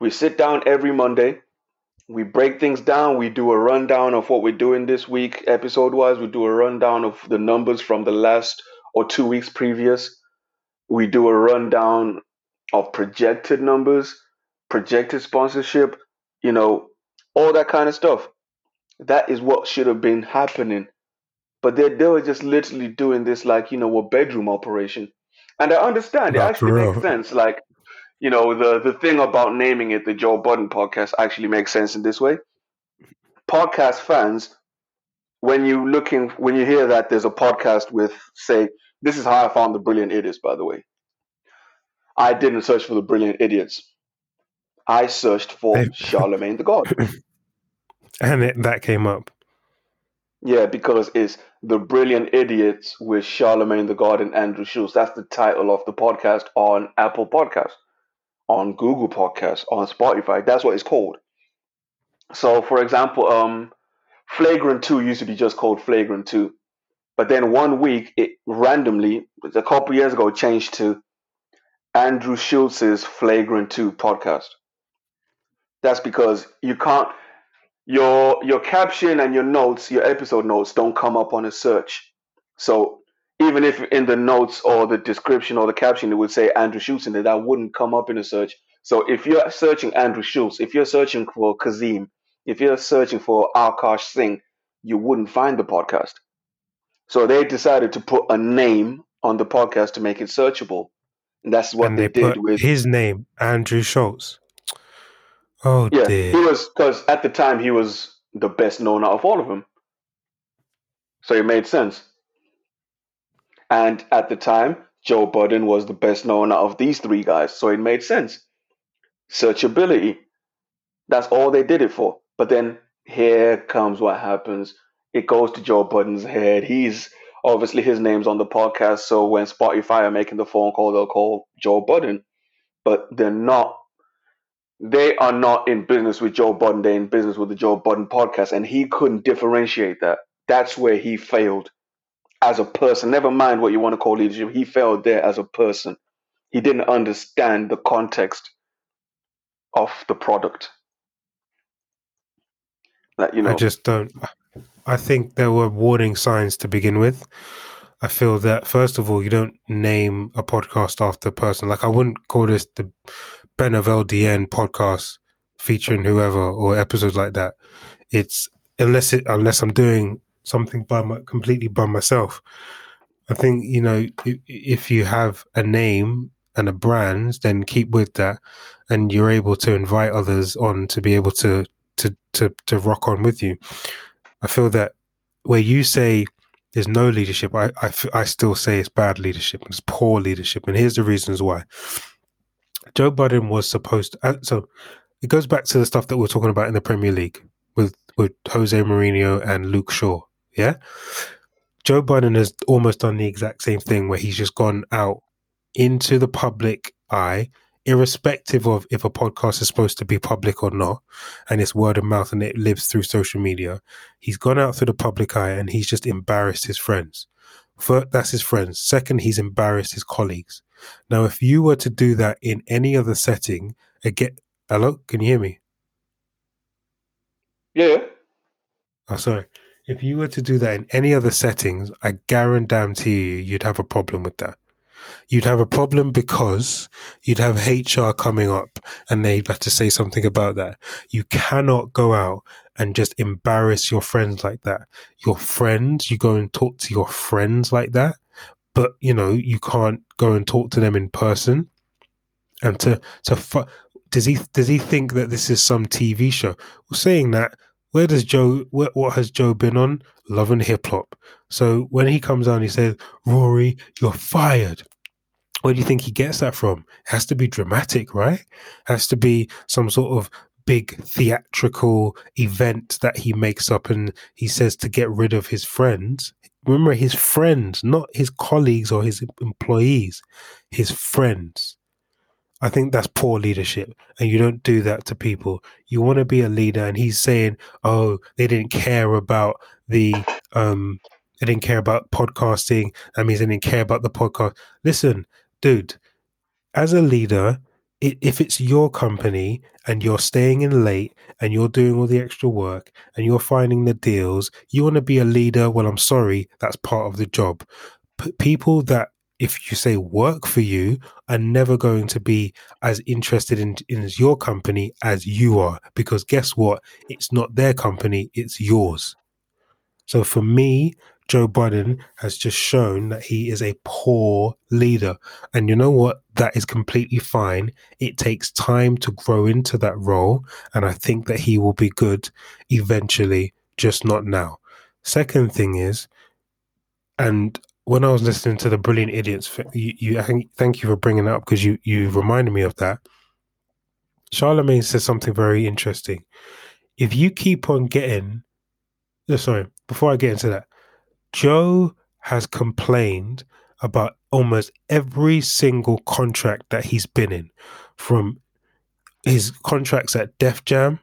We sit down every Monday. We break things down. We do a rundown of what we're doing this week, episode wise. We do a rundown of the numbers from the last or two weeks previous. We do a rundown of projected numbers, projected sponsorship, you know, all that kind of stuff. That is what should have been happening. But they, they were just literally doing this like, you know, a bedroom operation. And I understand it actually makes sense. Like, you know, the, the thing about naming it the Joe Budden podcast actually makes sense in this way. Podcast fans, when you looking when you hear that there's a podcast with, say, this is how I found the brilliant idiots, by the way. I didn't search for the brilliant idiots. I searched for Charlemagne the God. And it, that came up. Yeah, because it's the brilliant idiots with Charlemagne the God and Andrew Schulz. That's the title of the podcast on Apple Podcast, on Google Podcast, on Spotify. That's what it's called. So, for example, um, Flagrant Two used to be just called Flagrant Two, but then one week it randomly, a couple years ago, changed to Andrew Schulz's Flagrant Two podcast. That's because you can't your your caption and your notes, your episode notes don't come up on a search. So even if in the notes or the description or the caption it would say Andrew Schulz in there, that wouldn't come up in a search. So if you're searching Andrew Schulz, if you're searching for Kazim, if you're searching for Akaash Singh, you wouldn't find the podcast. So they decided to put a name on the podcast to make it searchable. And that's what and they, they, did with his name, Andrew Schulz. Oh Yeah, dear. he was because at the time he was the best known out of all of them, so it made sense. And at the time, Joe Budden was the best known of these three guys, so it made sense. Searchability, that's all they did it for. But then here comes what happens. It goes to Joe Budden's head. He's obviously his name's on the podcast, so when Spotify are making the phone call, they'll call Joe Budden, but they're not they are not in business with Joe Budden. They're in business with the Joe Budden podcast, and he couldn't differentiate that. That's where he failed as a person. Never mind what you want to call leadership. He failed there as a person. He didn't understand the context of the product. That you know, I just don't. I think there were warning signs to begin with. I feel that first of all, you don't name a podcast after a person. Like I wouldn't call this the Ben of LDN podcast featuring whoever or episodes like that. It's unless it unless I'm doing something by my completely by myself. I think you know if, you have a name and a brand, then keep with that, and you're able to invite others on to be able to to to to rock on with you. I feel that where you say there's no leadership, I, I, still say it's bad leadership. It's poor leadership. And here's the reasons why. Joe Budden was supposed to, uh, so it goes back to the stuff that we're talking about in the Premier League with, with Jose Mourinho and Luke Shaw. Yeah. Joe Budden has almost done the exact same thing where he's just gone out into the public eye, irrespective of if a podcast is supposed to be public or not, and it's word of mouth and it lives through social media. He's gone out through the public eye and he's just embarrassed his friends. First, that's his friends. Second, he's embarrassed his colleagues. Now, if you were to do that in any other setting, again, hello, can you hear me? Yeah. Oh, sorry. If you were to do that in any other settings, I guarantee you, you'd have a problem with that. You'd have a problem because you'd have HR coming up and they'd have to say something about that. You cannot go out and just embarrass your friends like that. Your friends, you go and talk to your friends like that, but you know, you can't go and talk to them in person. And to, to, fu- does he, does he think that this is some TV show? Well, saying that, where does Joe? Where, what has Joe been on? Love and hip hop. So when he comes on, he says, "Rory, you're fired." Where do you think he gets that from? It has to be dramatic, right? It has to be some sort of big theatrical event that he makes up, and he says to get rid of his friends. Remember, his friends, not his colleagues or his employees, his friends. I think that's poor leadership, and you don't do that to people. You want to be a leader, and he's saying, "Oh, they didn't care about the um, they didn't care about podcasting. That means they didn't care about the podcast." Listen, dude, as a leader, if it's your company and you're staying in late and you're doing all the extra work and you're finding the deals, you want to be a leader. Well, I'm sorry, that's part of the job. P- people that if you say work for you are never going to be as interested in, in your company as you are because guess what? It's not their company it's yours. So for me joe budden has just shown that he is a poor leader. And you know what? That is completely fine. It takes time to grow into that role and i think that he will be good eventually just not now. Second thing is and when I was listening to the Brilliant Idiots, you, you I think, thank you for bringing that up because you you reminded me of that. Charlemagne says something very interesting. If you keep on getting, sorry, before I get into that, Joe has complained about almost every single contract that he's been in, from his contracts at Def Jam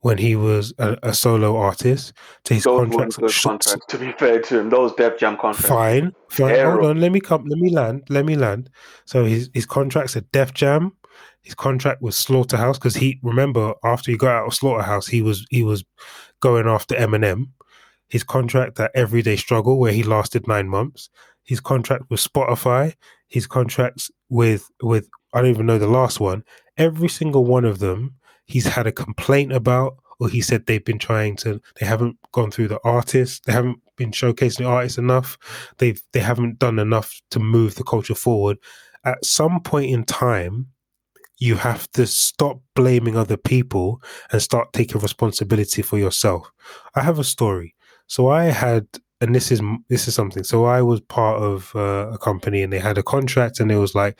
when he was a, a solo artist to his Those contracts. weren't contracts, to be fair to him. Those Def Jam contracts. Fine, fine. Hold on, let me come. Let me land. Let me land. So his his contracts at Def Jam, his contract was Slaughterhouse because he remember after he got out of Slaughterhouse, he was he was going after Eminem. His contract at Everyday Struggle, where he lasted nine months. His contract with Spotify. His contracts with with I don't even know the last one. Every single one of them, he's had a complaint about, or he said they've been trying to. They haven't gone through the artists. They haven't been showcasing the artists enough. They've they haven't done enough to move the culture forward. At some point in time, you have to stop blaming other people and start taking responsibility for yourself. I have a story. So I had, and this is this is something. So I was part of uh, a company, and they had a contract, and it was like,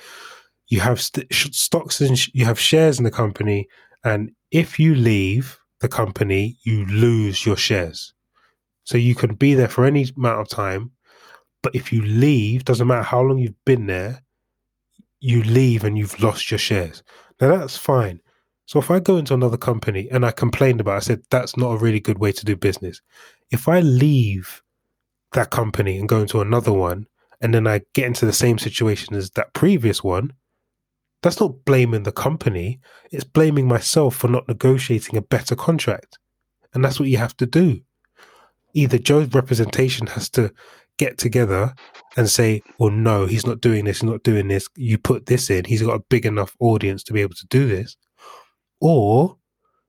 you have st- stocks and sh- you have shares in the company, and if you leave the company, you lose your shares. So you can be there for any amount of time, but if you leave, doesn't matter how long you've been there, you leave and you've lost your shares. Now that's fine. So if I go into another company and I complained about, it, I said that's not a really good way to do business. If I leave that company and go into another one, and then I get into the same situation as that previous one, that's not blaming the company. It's blaming myself for not negotiating a better contract. And that's what you have to do. Either Joe's representation has to get together and say, well, no, he's not doing this, he's not doing this. You put this in, he's got a big enough audience to be able to do this. Or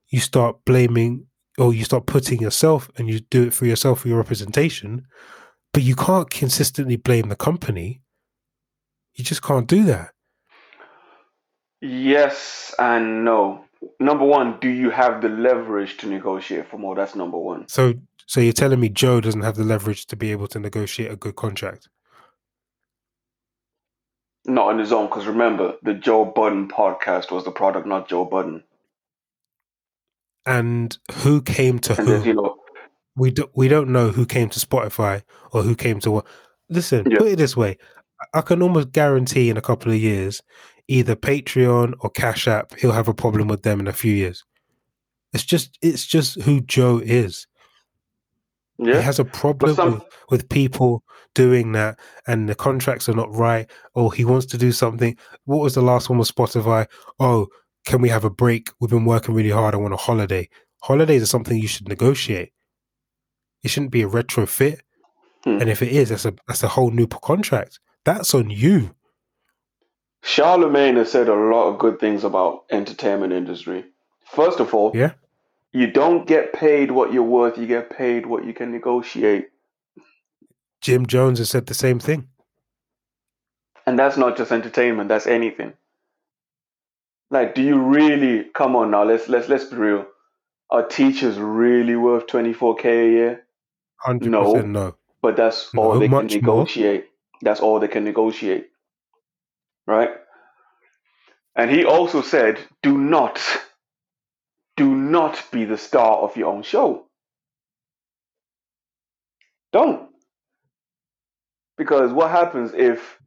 you start blaming, or you start putting yourself and you do it for yourself for your representation, but you can't consistently blame the company. You just can't do that. Yes and no. Number one, do you have the leverage to negotiate for more? That's number one. So So you're telling me Joe doesn't have the leverage to be able to negotiate a good contract? Not on his own, because remember, the Joe Budden podcast was the product, not Joe Budden. And who came to And who? you know, we do, we don't know who came to Spotify or who came to what. Listen, Yeah. put it this way: I- I can almost guarantee in a couple of years, either Patreon or Cash App, he'll have a problem with them in a few years. It's just it's just who Joe is. He has a problem some- with, with people doing that, and the contracts are not right. Or he wants to do something. What was the last one with Spotify? Oh, can we have a break? We've been working really hard. I want a holiday. Holidays are something you should negotiate. It shouldn't be a retrofit. Hmm. And if it is, that's a that's a whole new contract. That's on you. Charlemagne has said a lot of good things about entertainment industry. First of all, Yeah. you don't get paid what you're worth, you get paid what you can negotiate. Jim Jones has said the same thing. And that's not just entertainment, that's anything. Like, do you really come on now, let's let's let's be real. Are teachers really worth twenty four K a year? Hundred No. percent no. But that's all No, they can much more. negotiate. That's all they can negotiate. Right? And he also said, do not, do not be the star of your own show. Don't. Because what happens if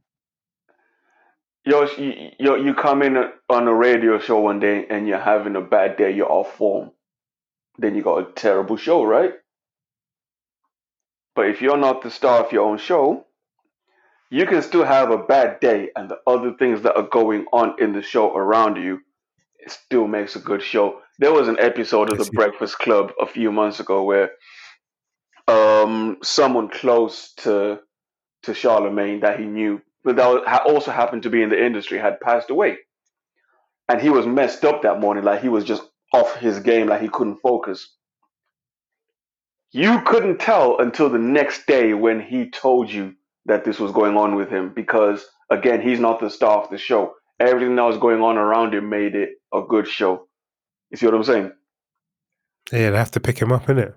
you're, you, you you come in on a radio show one day and you're having a bad day, you're off form, then you got a terrible show, right? But if you're not the star of your own show, you can still have a bad day, and the other things that are going on in the show around you, it still makes a good show. There was an episode of The. Breakfast Club a few months ago where um, someone close to to Charlemagne that he knew, but that also happened to be in the industry, had passed away, and he was messed up that morning, like he was just off his game, like he couldn't focus. You couldn't tell until the next day when he told you that this was going on with him because, again, he's not the star of the show. Everything that was going on around him made it a good show. You see what I'm saying? Yeah, they have to pick him up, innit?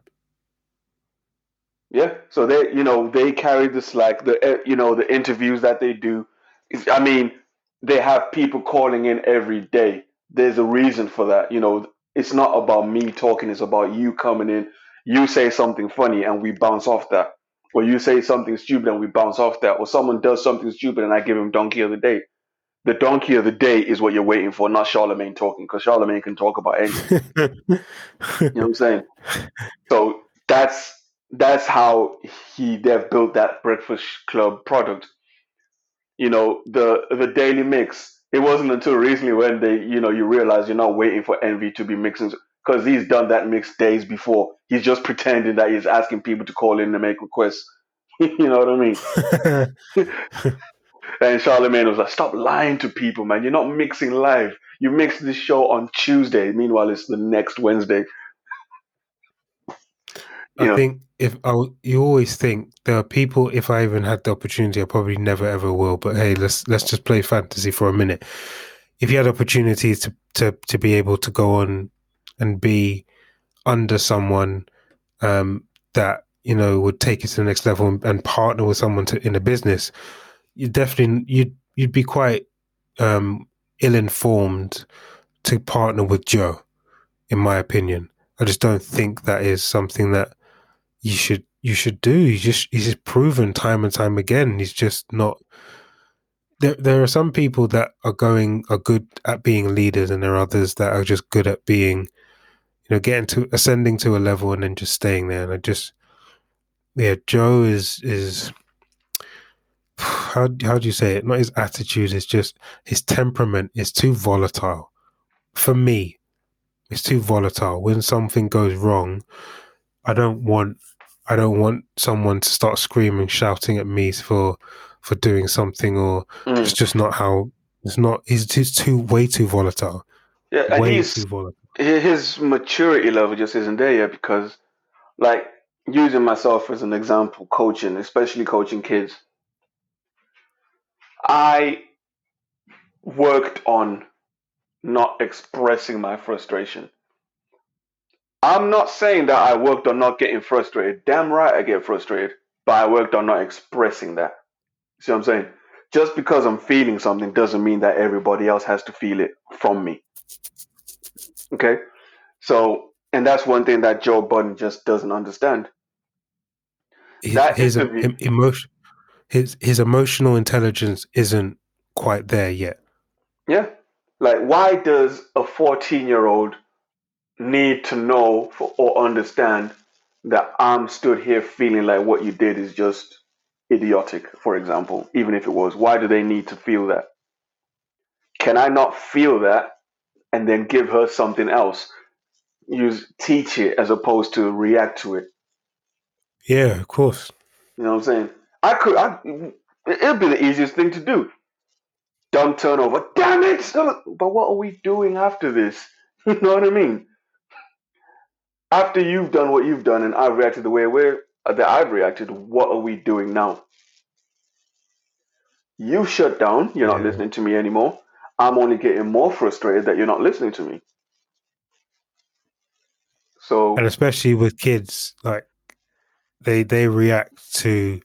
Yeah. So they, you know, they carry the slack. The, eh, you know, the interviews that they do. I mean, they have people calling in every day. There's a reason for that. You know, it's not about me talking. It's about you coming in. You say something funny and we bounce off that. Or you say something stupid and we bounce off that. Or someone does something stupid and I give him donkey of the day. The donkey of the day is what you're waiting for, not Charlemagne talking, because Charlemagne can talk about anything. You know what I'm saying? So that's that's how he they've built that breakfast club product. You know, the the daily mix. It wasn't until recently when they, you know, you realize you're not waiting for Envy to be mixing because he's done that mix days before. He's just pretending that he's asking people to call in to make requests. you know what I mean? And Charlemagne was like, "Stop lying to people, man. You're not mixing live. You mix this show on Tuesday. Meanwhile, it's the next Wednesday." I know. think if I, you always think there are people. If I even had the opportunity, I probably never ever will. But hey, let's let's just play fantasy for a minute. If you had opportunity to to to be able to go on and be under someone um, that you know would take it to the next level and, and partner with someone to, in a business, you definitely you'd you'd be quite um, ill informed to partner with Joe, in my opinion. I just don't think that is something that you should you should do. He's just he's just proven time and time again. He's just not. There, there are some people that are going are good at being leaders, and there are others that are just good at being, you know, getting to ascending to a level and then just staying there. And I just, yeah, Joe is is how how do you say it? Not his attitude. It's just his temperament is too volatile. For me, it's too volatile. When something goes wrong, I don't want I don't want someone to start screaming, shouting at me for for doing something, or Mm. it's just not how. It's not. He's just too way too volatile. Yeah, Way he's too volatile. Hi- his maturity level just isn't there yet because, like, using myself as an example, coaching, especially coaching kids, I worked on not expressing my frustration. I'm not saying that I worked on not getting frustrated. Damn right I get frustrated, but I worked on not expressing that. See what I'm saying? Just because I'm feeling something doesn't mean that everybody else has to feel it from me. Okay? So, and that's one thing that Joe Budden just doesn't understand. His, That his em- emotion, his his emotional intelligence isn't quite there yet. Yeah. Like, why does a 14 year old need to know for, or understand that I'm stood here feeling like what you did is just idiotic, for example, even if it was? Why do they need to feel that? Can I not feel that and then give her something else? Use teach it as opposed to react to it. Yeah, of course. You know what I'm saying? I could. I, it'd be the easiest thing to do. Don't turn over. Damn it! But what are we doing after this? You know what I mean? After you've done what you've done and I've reacted the way we're, that I've reacted, what are we doing now? You shut down. You're not Yeah. listening to me anymore. I'm only getting more frustrated that you're not listening to me. So and especially with kids like they they react to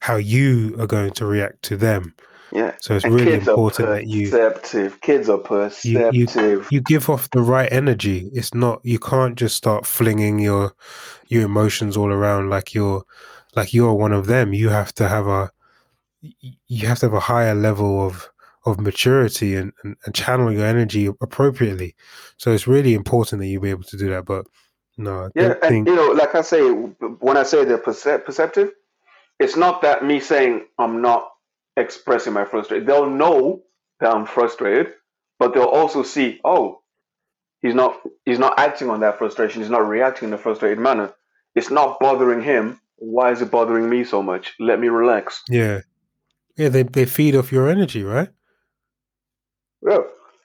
how you are going to react to them yeah, so it's and really important that you perceptive. Kids are You- you- perceptive. you give off the right energy it's not you can't just start flinging your your emotions all around like you're like you're one of them you have to have a you have to have a higher level of of maturity and, and, and channel your energy appropriately so it's really important that you be able to do that but no i Yeah, and think you know, like I say, when I say they're percep- perceptive, it's not that me saying I'm not expressing my frustration. They'll know that I'm frustrated, but they'll also see, oh, he's not he's not acting on that frustration. He's not reacting in a frustrated manner. It's not bothering him. Why is it bothering me so much? Let me relax. yeah yeah they, they feed off your energy right Yeah,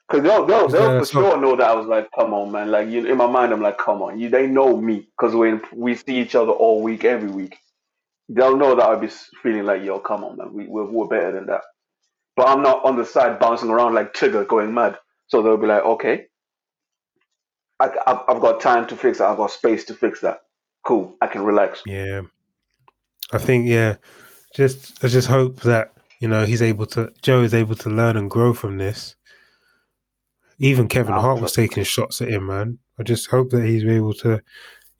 because they'll they'll, they'll for sure know that I was like, come on, man. Like you, in my mind, I'm like, come on. You, they know me because when we see each other all week, every week, they'll know that I'll be feeling like, yo, come on, man. We we're, we're better than that. But I'm not on the side bouncing around like Trigger going mad. So they'll be like, okay, I, I've, I've got time to fix that. I've got space to fix that. Cool. I can relax. Yeah, I think yeah. Just I just hope that you know he's able to. Joe is able to learn and grow from this. Even Kevin I'll Hart was taking shots at him, man. I just hope that he's able to,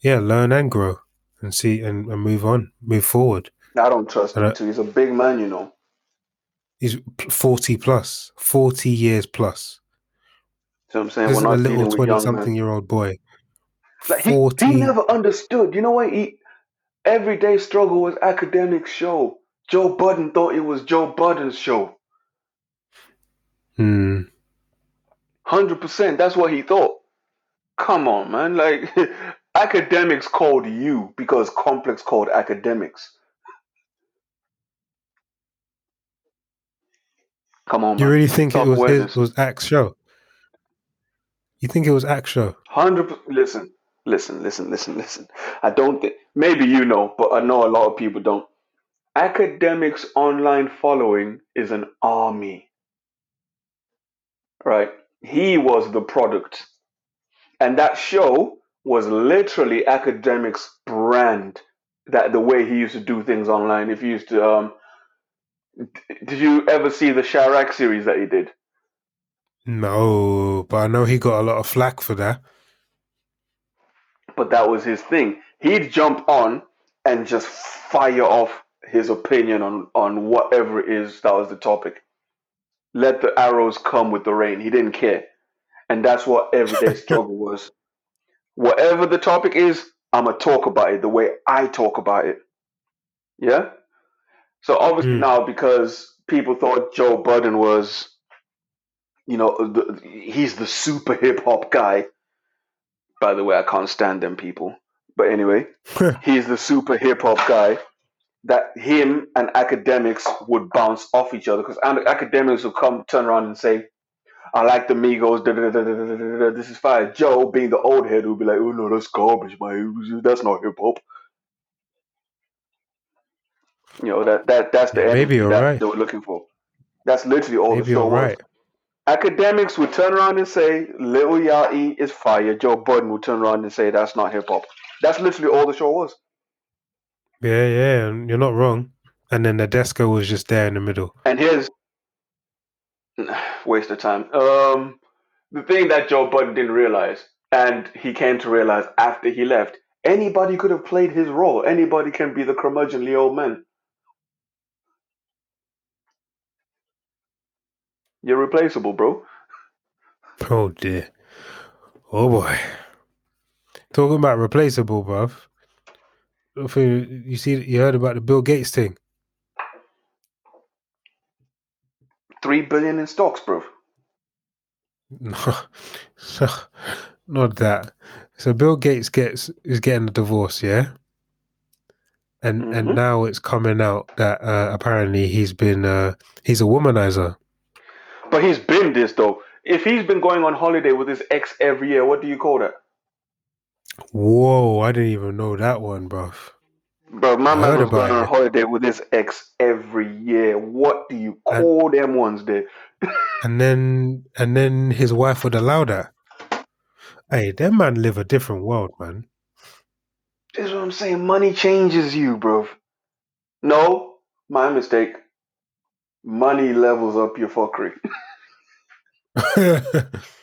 yeah, learn and grow and see and, and move on, move forward. I don't trust And I- him too. He's a big man, you know. He's forty plus, forty years plus. See what I'm saying? This We're is a little dealing with young men. twenty-something-year-old boy. Like he, Forty. he never understood. You know what? He everyday struggle was academic show. Joe Budden thought it was Joe Budden's show. Hmm. Hundred percent. That's what he thought. Come on, man. Like Akademiks called you because complex called Akademiks. Come on, man. You man. really think it was his, was Axe show? You think it was Axe show? Hundred. Listen, listen, listen, listen, listen. I don't think. Maybe you know, but I know a lot of people don't. Akademiks' online following is an army, right? He was the product, and that show was literally Akademiks' brand. That the way he used to do things online. If you used to, um, did you ever see the Chirac series that he did? No, but I know he got a lot of flack for that. but that was his thing. He'd jump on and just fire off his opinion on on whatever it is that was the topic. Let the arrows come with the rain. He didn't care, and that's what everyday struggle was. Whatever the topic is, I'm gonna talk about it the way I talk about it. Yeah. So obviously Mm. now because people thought Joe Budden was, you know, the, he's the super hip hop guy. By the way, I can't stand them people. But anyway, he's the super hip hop guy. That him and Akademiks would bounce off each other because Akademiks would come turn around and say, "I like the Migos." Da, da, da, this is fire. Joe, being the old head, would be like, "Oh no, that's garbage, man. That's not hip hop." You know that that that's the Yeah, maybe energy that right. they were looking for. That's literally all Maybe the show was. right. Akademiks would turn around and say Lil Yachty is fire. Joe Budden would turn around and say that's not hip hop. That's literally all the show was. Yeah, yeah, you're not wrong. And then Nadeska was just there in the middle. And here's waste of time. Um, the thing that Joe Budden didn't realize, and he came to realize after he left, anybody could have played his role. Anybody can be the curmudgeonly old man. You're replaceable, bro. Oh dear. Oh boy. Talking about replaceable, bruv. Think You see, you heard about the Bill Gates thing. Three billion in stocks, bro. No, not that. So Bill Gates gets is getting a divorce, yeah, and Mhm. and now it's coming out that uh, apparently he's been uh, he's a womanizer. But he's been this though. If he's been going on holiday with his ex every year, what do you call that? Whoa, I didn't even know that one, bruv. Bro, my I man was going on it. holiday with his ex every year. What do you And- call them ones there? And then and then his wife would allow that. Hey, that man live a different world, man. That's what I'm saying. Money changes you, bro. No, my mistake. Money levels up your fuckery.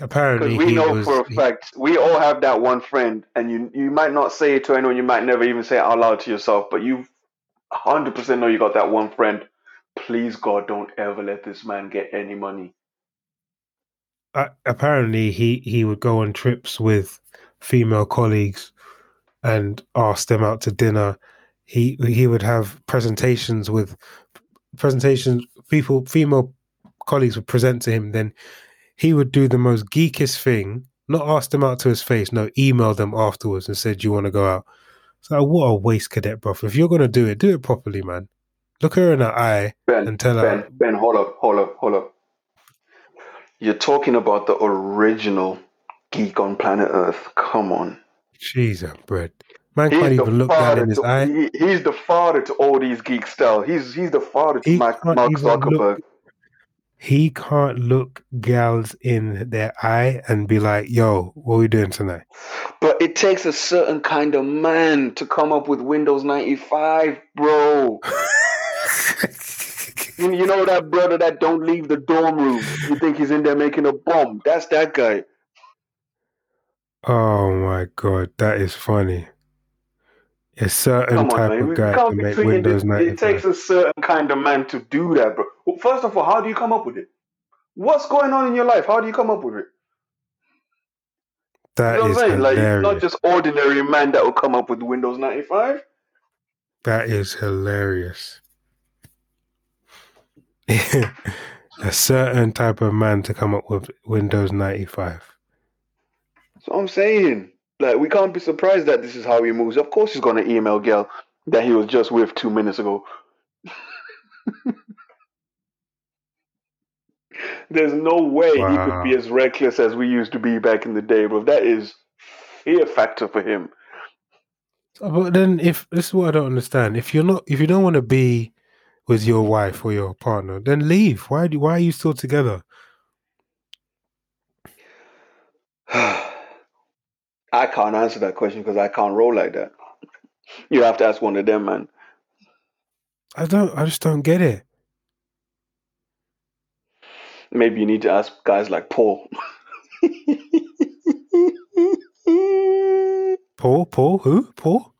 apparently we he know was for a fact, we all have that one friend, and you you might not say it to anyone, you might never even say it out loud to yourself, but you 100% know you got that one friend. Please, God, don't ever let this man get any money. uh, apparently he he would go on trips with female colleagues and ask them out to dinner he he would have presentations with presentations people female colleagues would present to him then he would do the most geekiest thing not ask them out to his face no email them afterwards and said you want to go out so what a waste cadet bro if you're going to do it do it properly man look her in the eye Ben, and tell her Ben, Ben, hold up, hold up, hold up. You're talking about the original geek on planet Earth. Come on. Jesus, bread. Man He's can't even look down in his to, eye. he- he's the father to all these geek style. He's he's the father to He Mark, Mark even look- Zuckerberg. He can't look gals in their eye and be like, "Yo, what we doing tonight?" But it takes a certain kind of man to come up with Windows 95, bro. You know that brother that don't leave the dorm room. You think he's in there making a bomb. That's that guy. oh my god, that is funny. A certain on, type man. of guy to make Windows this. ninety It takes a certain kind of man to do that, bro. Well, first of all, how do you come up with it? What's going on in your life? How do you come up with it? That You know is what I'm saying? Like, not just ordinary man that will come up with Windows 95. That is hilarious. a certain type of man to come up with Windows ninety five. That's what I'm saying, like, we can't be surprised that this is how he moves. Of course, he's gonna email Gail that he was just with two minutes ago. There's no way he could be as reckless as we used to be back in the day, bro. That is fear factor for him. But then, if this is what I don't understand, if you're not, if you don't want to be with your wife or your partner, then leave. Why? Do, why are you still together? I can't answer that question because I can't roll like that. You have to ask one of them, man. I don't. I just don't get it. Maybe you need to ask guys like Paul. Paul, Paul, who? Paul?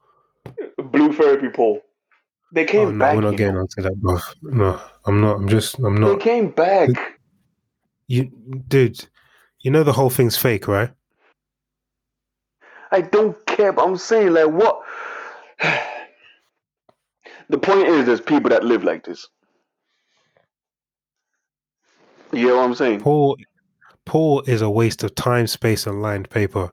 Blue therapy Paul. They Oh came no, back. we're not getting know. onto that, bro. No, I'm not. I'm just. I'm not. They came back. You, dude. You know the whole thing's fake, right? I don't care, but I'm saying like what the point is there's people that live like this. You know what I'm saying? Paul. Paul is a waste of time, space, and lined paper.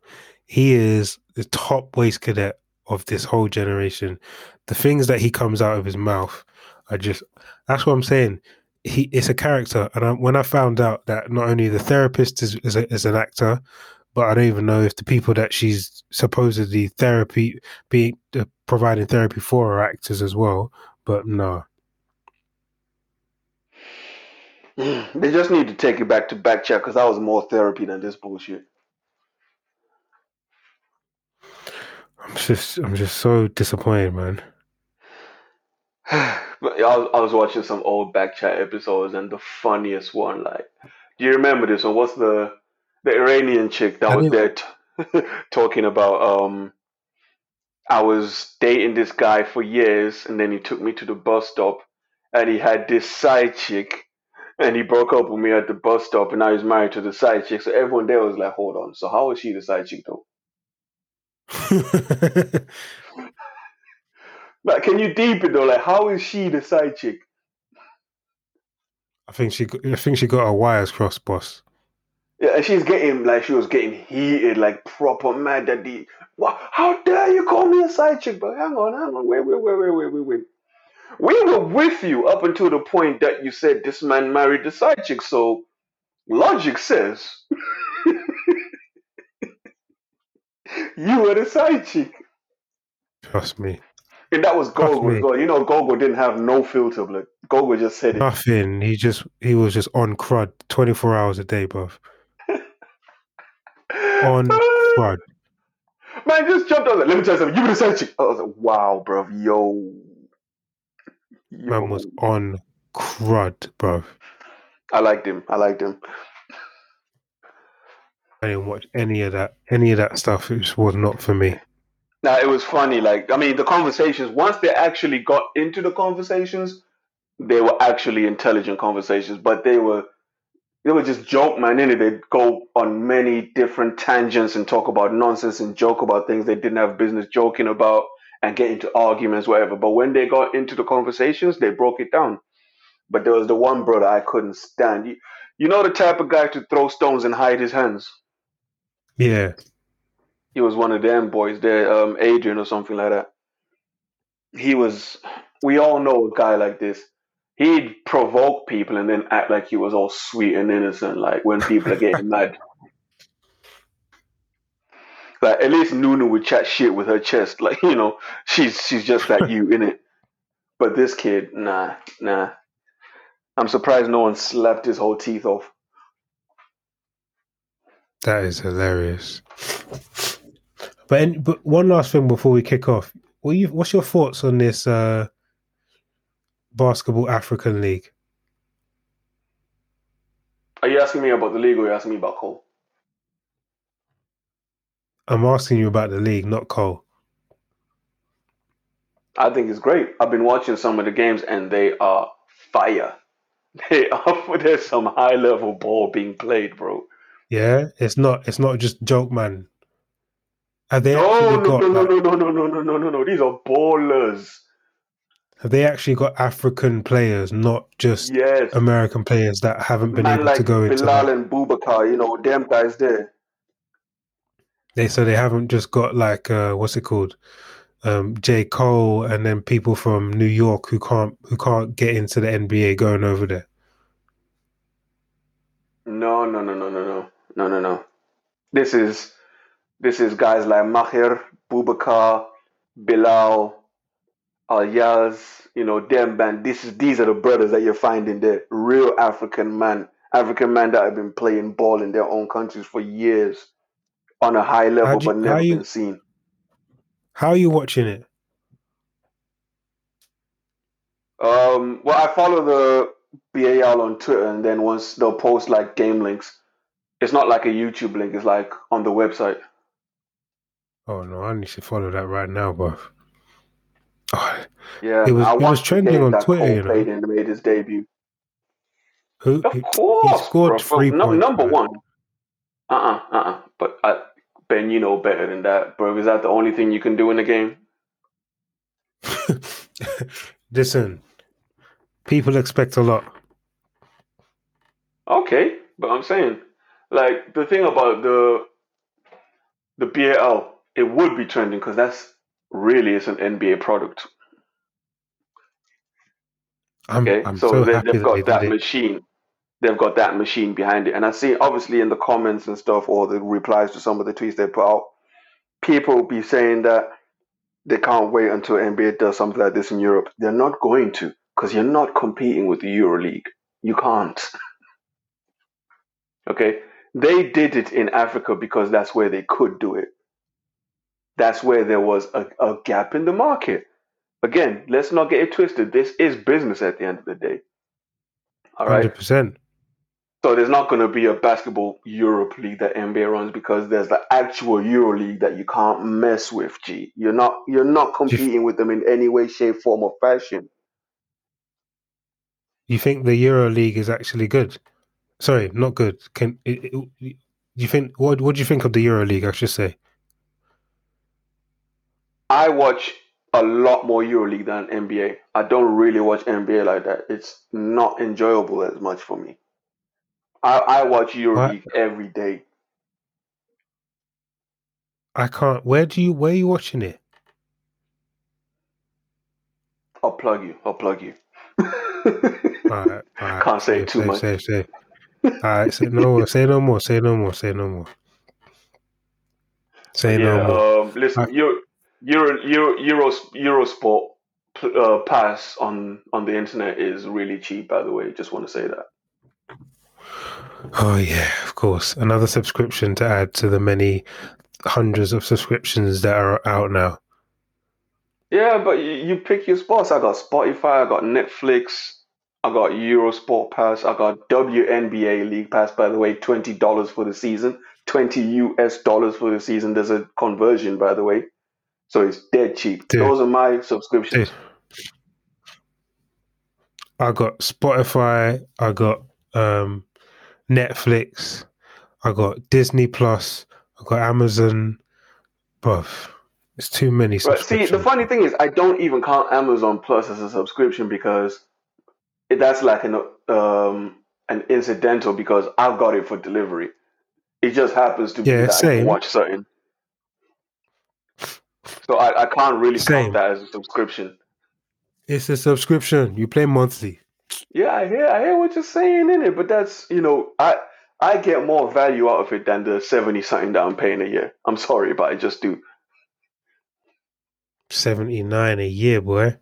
He is the top waste cadet of this whole generation. The things that he comes out of his mouth are just. That's what I'm saying. He it's a character, and I, when I found out that not only the therapist is is, a, is an actor, but I don't even know if the people that she's supposedly therapy being uh, providing therapy for are actors as well. But no, They just need to take it back to back check because that was more therapy than this bullshit. I'm just, I'm just so disappointed, man. But I was, I was watching some old back chat episodes, and the funniest one, like, do you remember this one? What's the the Iranian chick that was there t- talking about? Um, I was dating this guy for years, and then he took me to the bus stop, and he had this side chick, and he broke up with me at the bus stop, and now he's married to the side chick. So everyone there was like, "Hold on, so how is she the side chick though?" Like, can you deep it though? Like, how is she the side chick? I think she, I think she got her wires crossed, boss. Yeah, and she's getting like she was getting heated, like proper mad that the what? How dare you call me a side chick? But hang on, hang on, wait, wait, wait, wait, wait, wait, wait. We were with you up until the point that you said this man married the side chick. So logic says you were the side chick, Trust me. and that was Trust Gogo. me. You know, Gogo didn't have no filter. Like Gogo just said it. Nothing. He just, he was just on crud 24 hours a day, bruv. On crud. Man, just jumped on. Like, Let me tell you something. You were the side chick. I was like, wow, bro, yo. Yo. Man was on crud, bro. I liked him. I liked him. I didn't watch any of that. Any of that stuff. It was not for me. Now it was funny. Like I mean, the conversations. Once they actually got into the conversations, they were actually intelligent conversations. But they were, they were just joke, man. Innit? They'd go on many different tangents and talk about nonsense and joke about things they didn't have business joking about and get into arguments, whatever. But when they got into the conversations, they broke it down. But there was the one brother I couldn't stand. You, you know the type of guy to throw stones and hide his hands. Yeah. he was one of them boys there, um, Adrian or something like that. He was. We all know a guy like this. He'd provoke people and then act like he was all sweet and innocent, like when people are getting mad. Like at least Nunu would chat shit with her chest, like you know, she's she's just like you in it. But this kid, nah, nah. I'm surprised no one slapped his whole teeth off. That is hilarious. But but one last thing before we kick off, what you what's your thoughts on this uh, Basketball African League? Are you asking me about the league or are you asking me about Cole? I'm asking you about the league, not Cole. I think it's great. I've been watching some of the games and they are fire. They are there's some high level ball being played, bro. Yeah, it's not it's not just joke man. Are they no, no, got, no, no, like... no, no, no, no, no, no, no, no. These are ballers have they actually got African players, not just Yes. American players that haven't been Man able like to go into Bilal and Bubakar, you know, them guys there. they so they haven't just got like uh what's it called? Um J. Cole and then people from New York who can't who can't get into the NBA going over there. No, no, no, no, no, no, no, no, no. This is this is guys like Mahir, Bubakar, Bilal, Alyaz, you know, them man. This is these are the brothers that you're finding there. Real African man, African man that have been playing ball in their own countries for years on a high level, you- but never you- been seen. How are you watching it? Um, well, I follow the BAL on Twitter, and then once they'll post like game links, it's not like a YouTube link. It's like on the website. Oh no, I need to follow that right now, bro. Oh, Yeah, It was- I it was trending on Twitter, you know. and made his debut. who Of he, course, scored bro. three Num- points, Number man. one. Uh uh-uh, uh uh But I, Ben, you know better than that, bro. Is that the only thing you can do in the game? Listen, people expect a lot. Okay, but I'm saying, like the thing about the the BAL, it would be trending because that's really is an NBA product. I'm, Okay, I'm so, so, they, they've got they that machine. They've got that machine behind it, and I see obviously in the comments and stuff, or the replies to some of the tweets they put out, people be saying that they can't wait until NBA does something like this in Europe. They're not going to, because you're not competing with the EuroLeague. You can't. Okay, they did it in Africa because that's where they could do it. That's where there was a, a gap in the market. Again, let's not get it twisted. This is business at the end of the day. All right. Hundred percent. So there's not going to be a basketball Europe league that NBA runs because there's the actual Euro league that you can't mess with. G, you're not you're not competing with them in any way, shape, form, or fashion. You think the Euro League is actually good? Sorry, not good. Can it, it, you think what? What do you think of the Euro League? I should say. I watch a lot more EuroLeague than NBA. I don't really watch NBA like that. It's not enjoyable as much for me. I, I watch EuroLeague every day. I can't. Where do you? Where are you watching it? I'll plug you. I'll plug you. All right, all right. Can't say Safe, too safe, much. Safe, safe. All right. Say no more. Say no more. Say no more. Say no more. Say no yeah. more. Um, listen, I- Euro, Euro, Euro, Euro, Eurosport uh, pass on on the internet is really cheap. By the way, just want to say that. Oh yeah, of course. Another subscription to add to the many hundreds of subscriptions that are out now. Yeah, but you, you pick your spots. I got Spotify, I got Netflix, I got Eurosport Pass, I got WNBA League Pass. By the way, twenty dollars for the season, twenty US dollars for the season. There's a conversion, by the way, so it's dead cheap. Dude. Those are my subscriptions. Dude. I got Spotify, I got um Netflix, I got Disney Plus, I got Amazon, bruv. It's too many Right. See, the funny thing is, I don't even count Amazon Plus as a subscription because that's like an um an incidental because I've got it for delivery. It just happens to be Yeah, that I same. can watch something. So I, I can't really Same. count that as a subscription. It's a subscription. You play monthly. Yeah, I hear I hear what you're saying in it, but that's you know I I get more value out of it than the seventy something that I'm paying a year. I'm sorry, but I just do. Seventy nine a year, boy.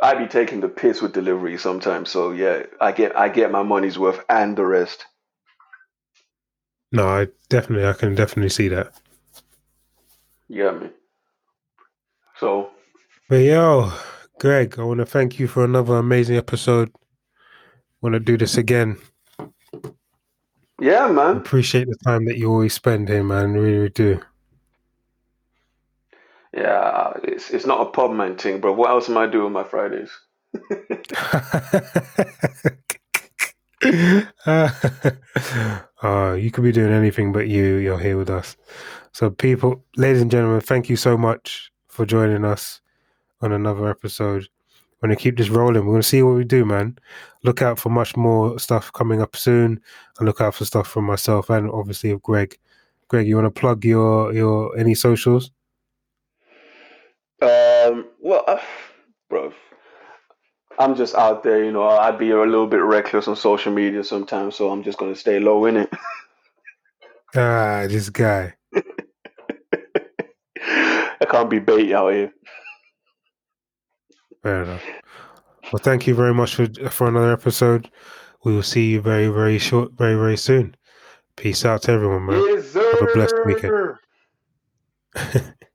I be taking the piss with delivery sometimes, so yeah, I get I get my money's worth and the rest. No, I definitely I can definitely see that. Get me? So But yo, Greg, I want to thank you for another amazing episode. Want to do this again. yeah, man. Appreciate the time that you always spend here, man. Really, really do. Yeah, it's it's not a pub man thing, bro. What else am I doing on my Fridays? uh, you could be doing anything but you. You're here with us. So, people, ladies and gentlemen, thank you so much for joining us on another episode. We're going to keep this rolling. We're going to see what we do, man. Look out for much more stuff coming up soon, and look out for stuff from myself and obviously of Greg. Greg, you want to plug your your any socials? Um, well, uh, bro, I'm just out there, you know. I'd be a little bit reckless on social media sometimes, so I'm just gonna stay low in it. Ah, this guy. I can't be bait out here. Fair enough. Well, thank you very much for for another episode. We will see you very, very short, very, very soon. Peace out to everyone, man. Yes. Have a blessed weekend.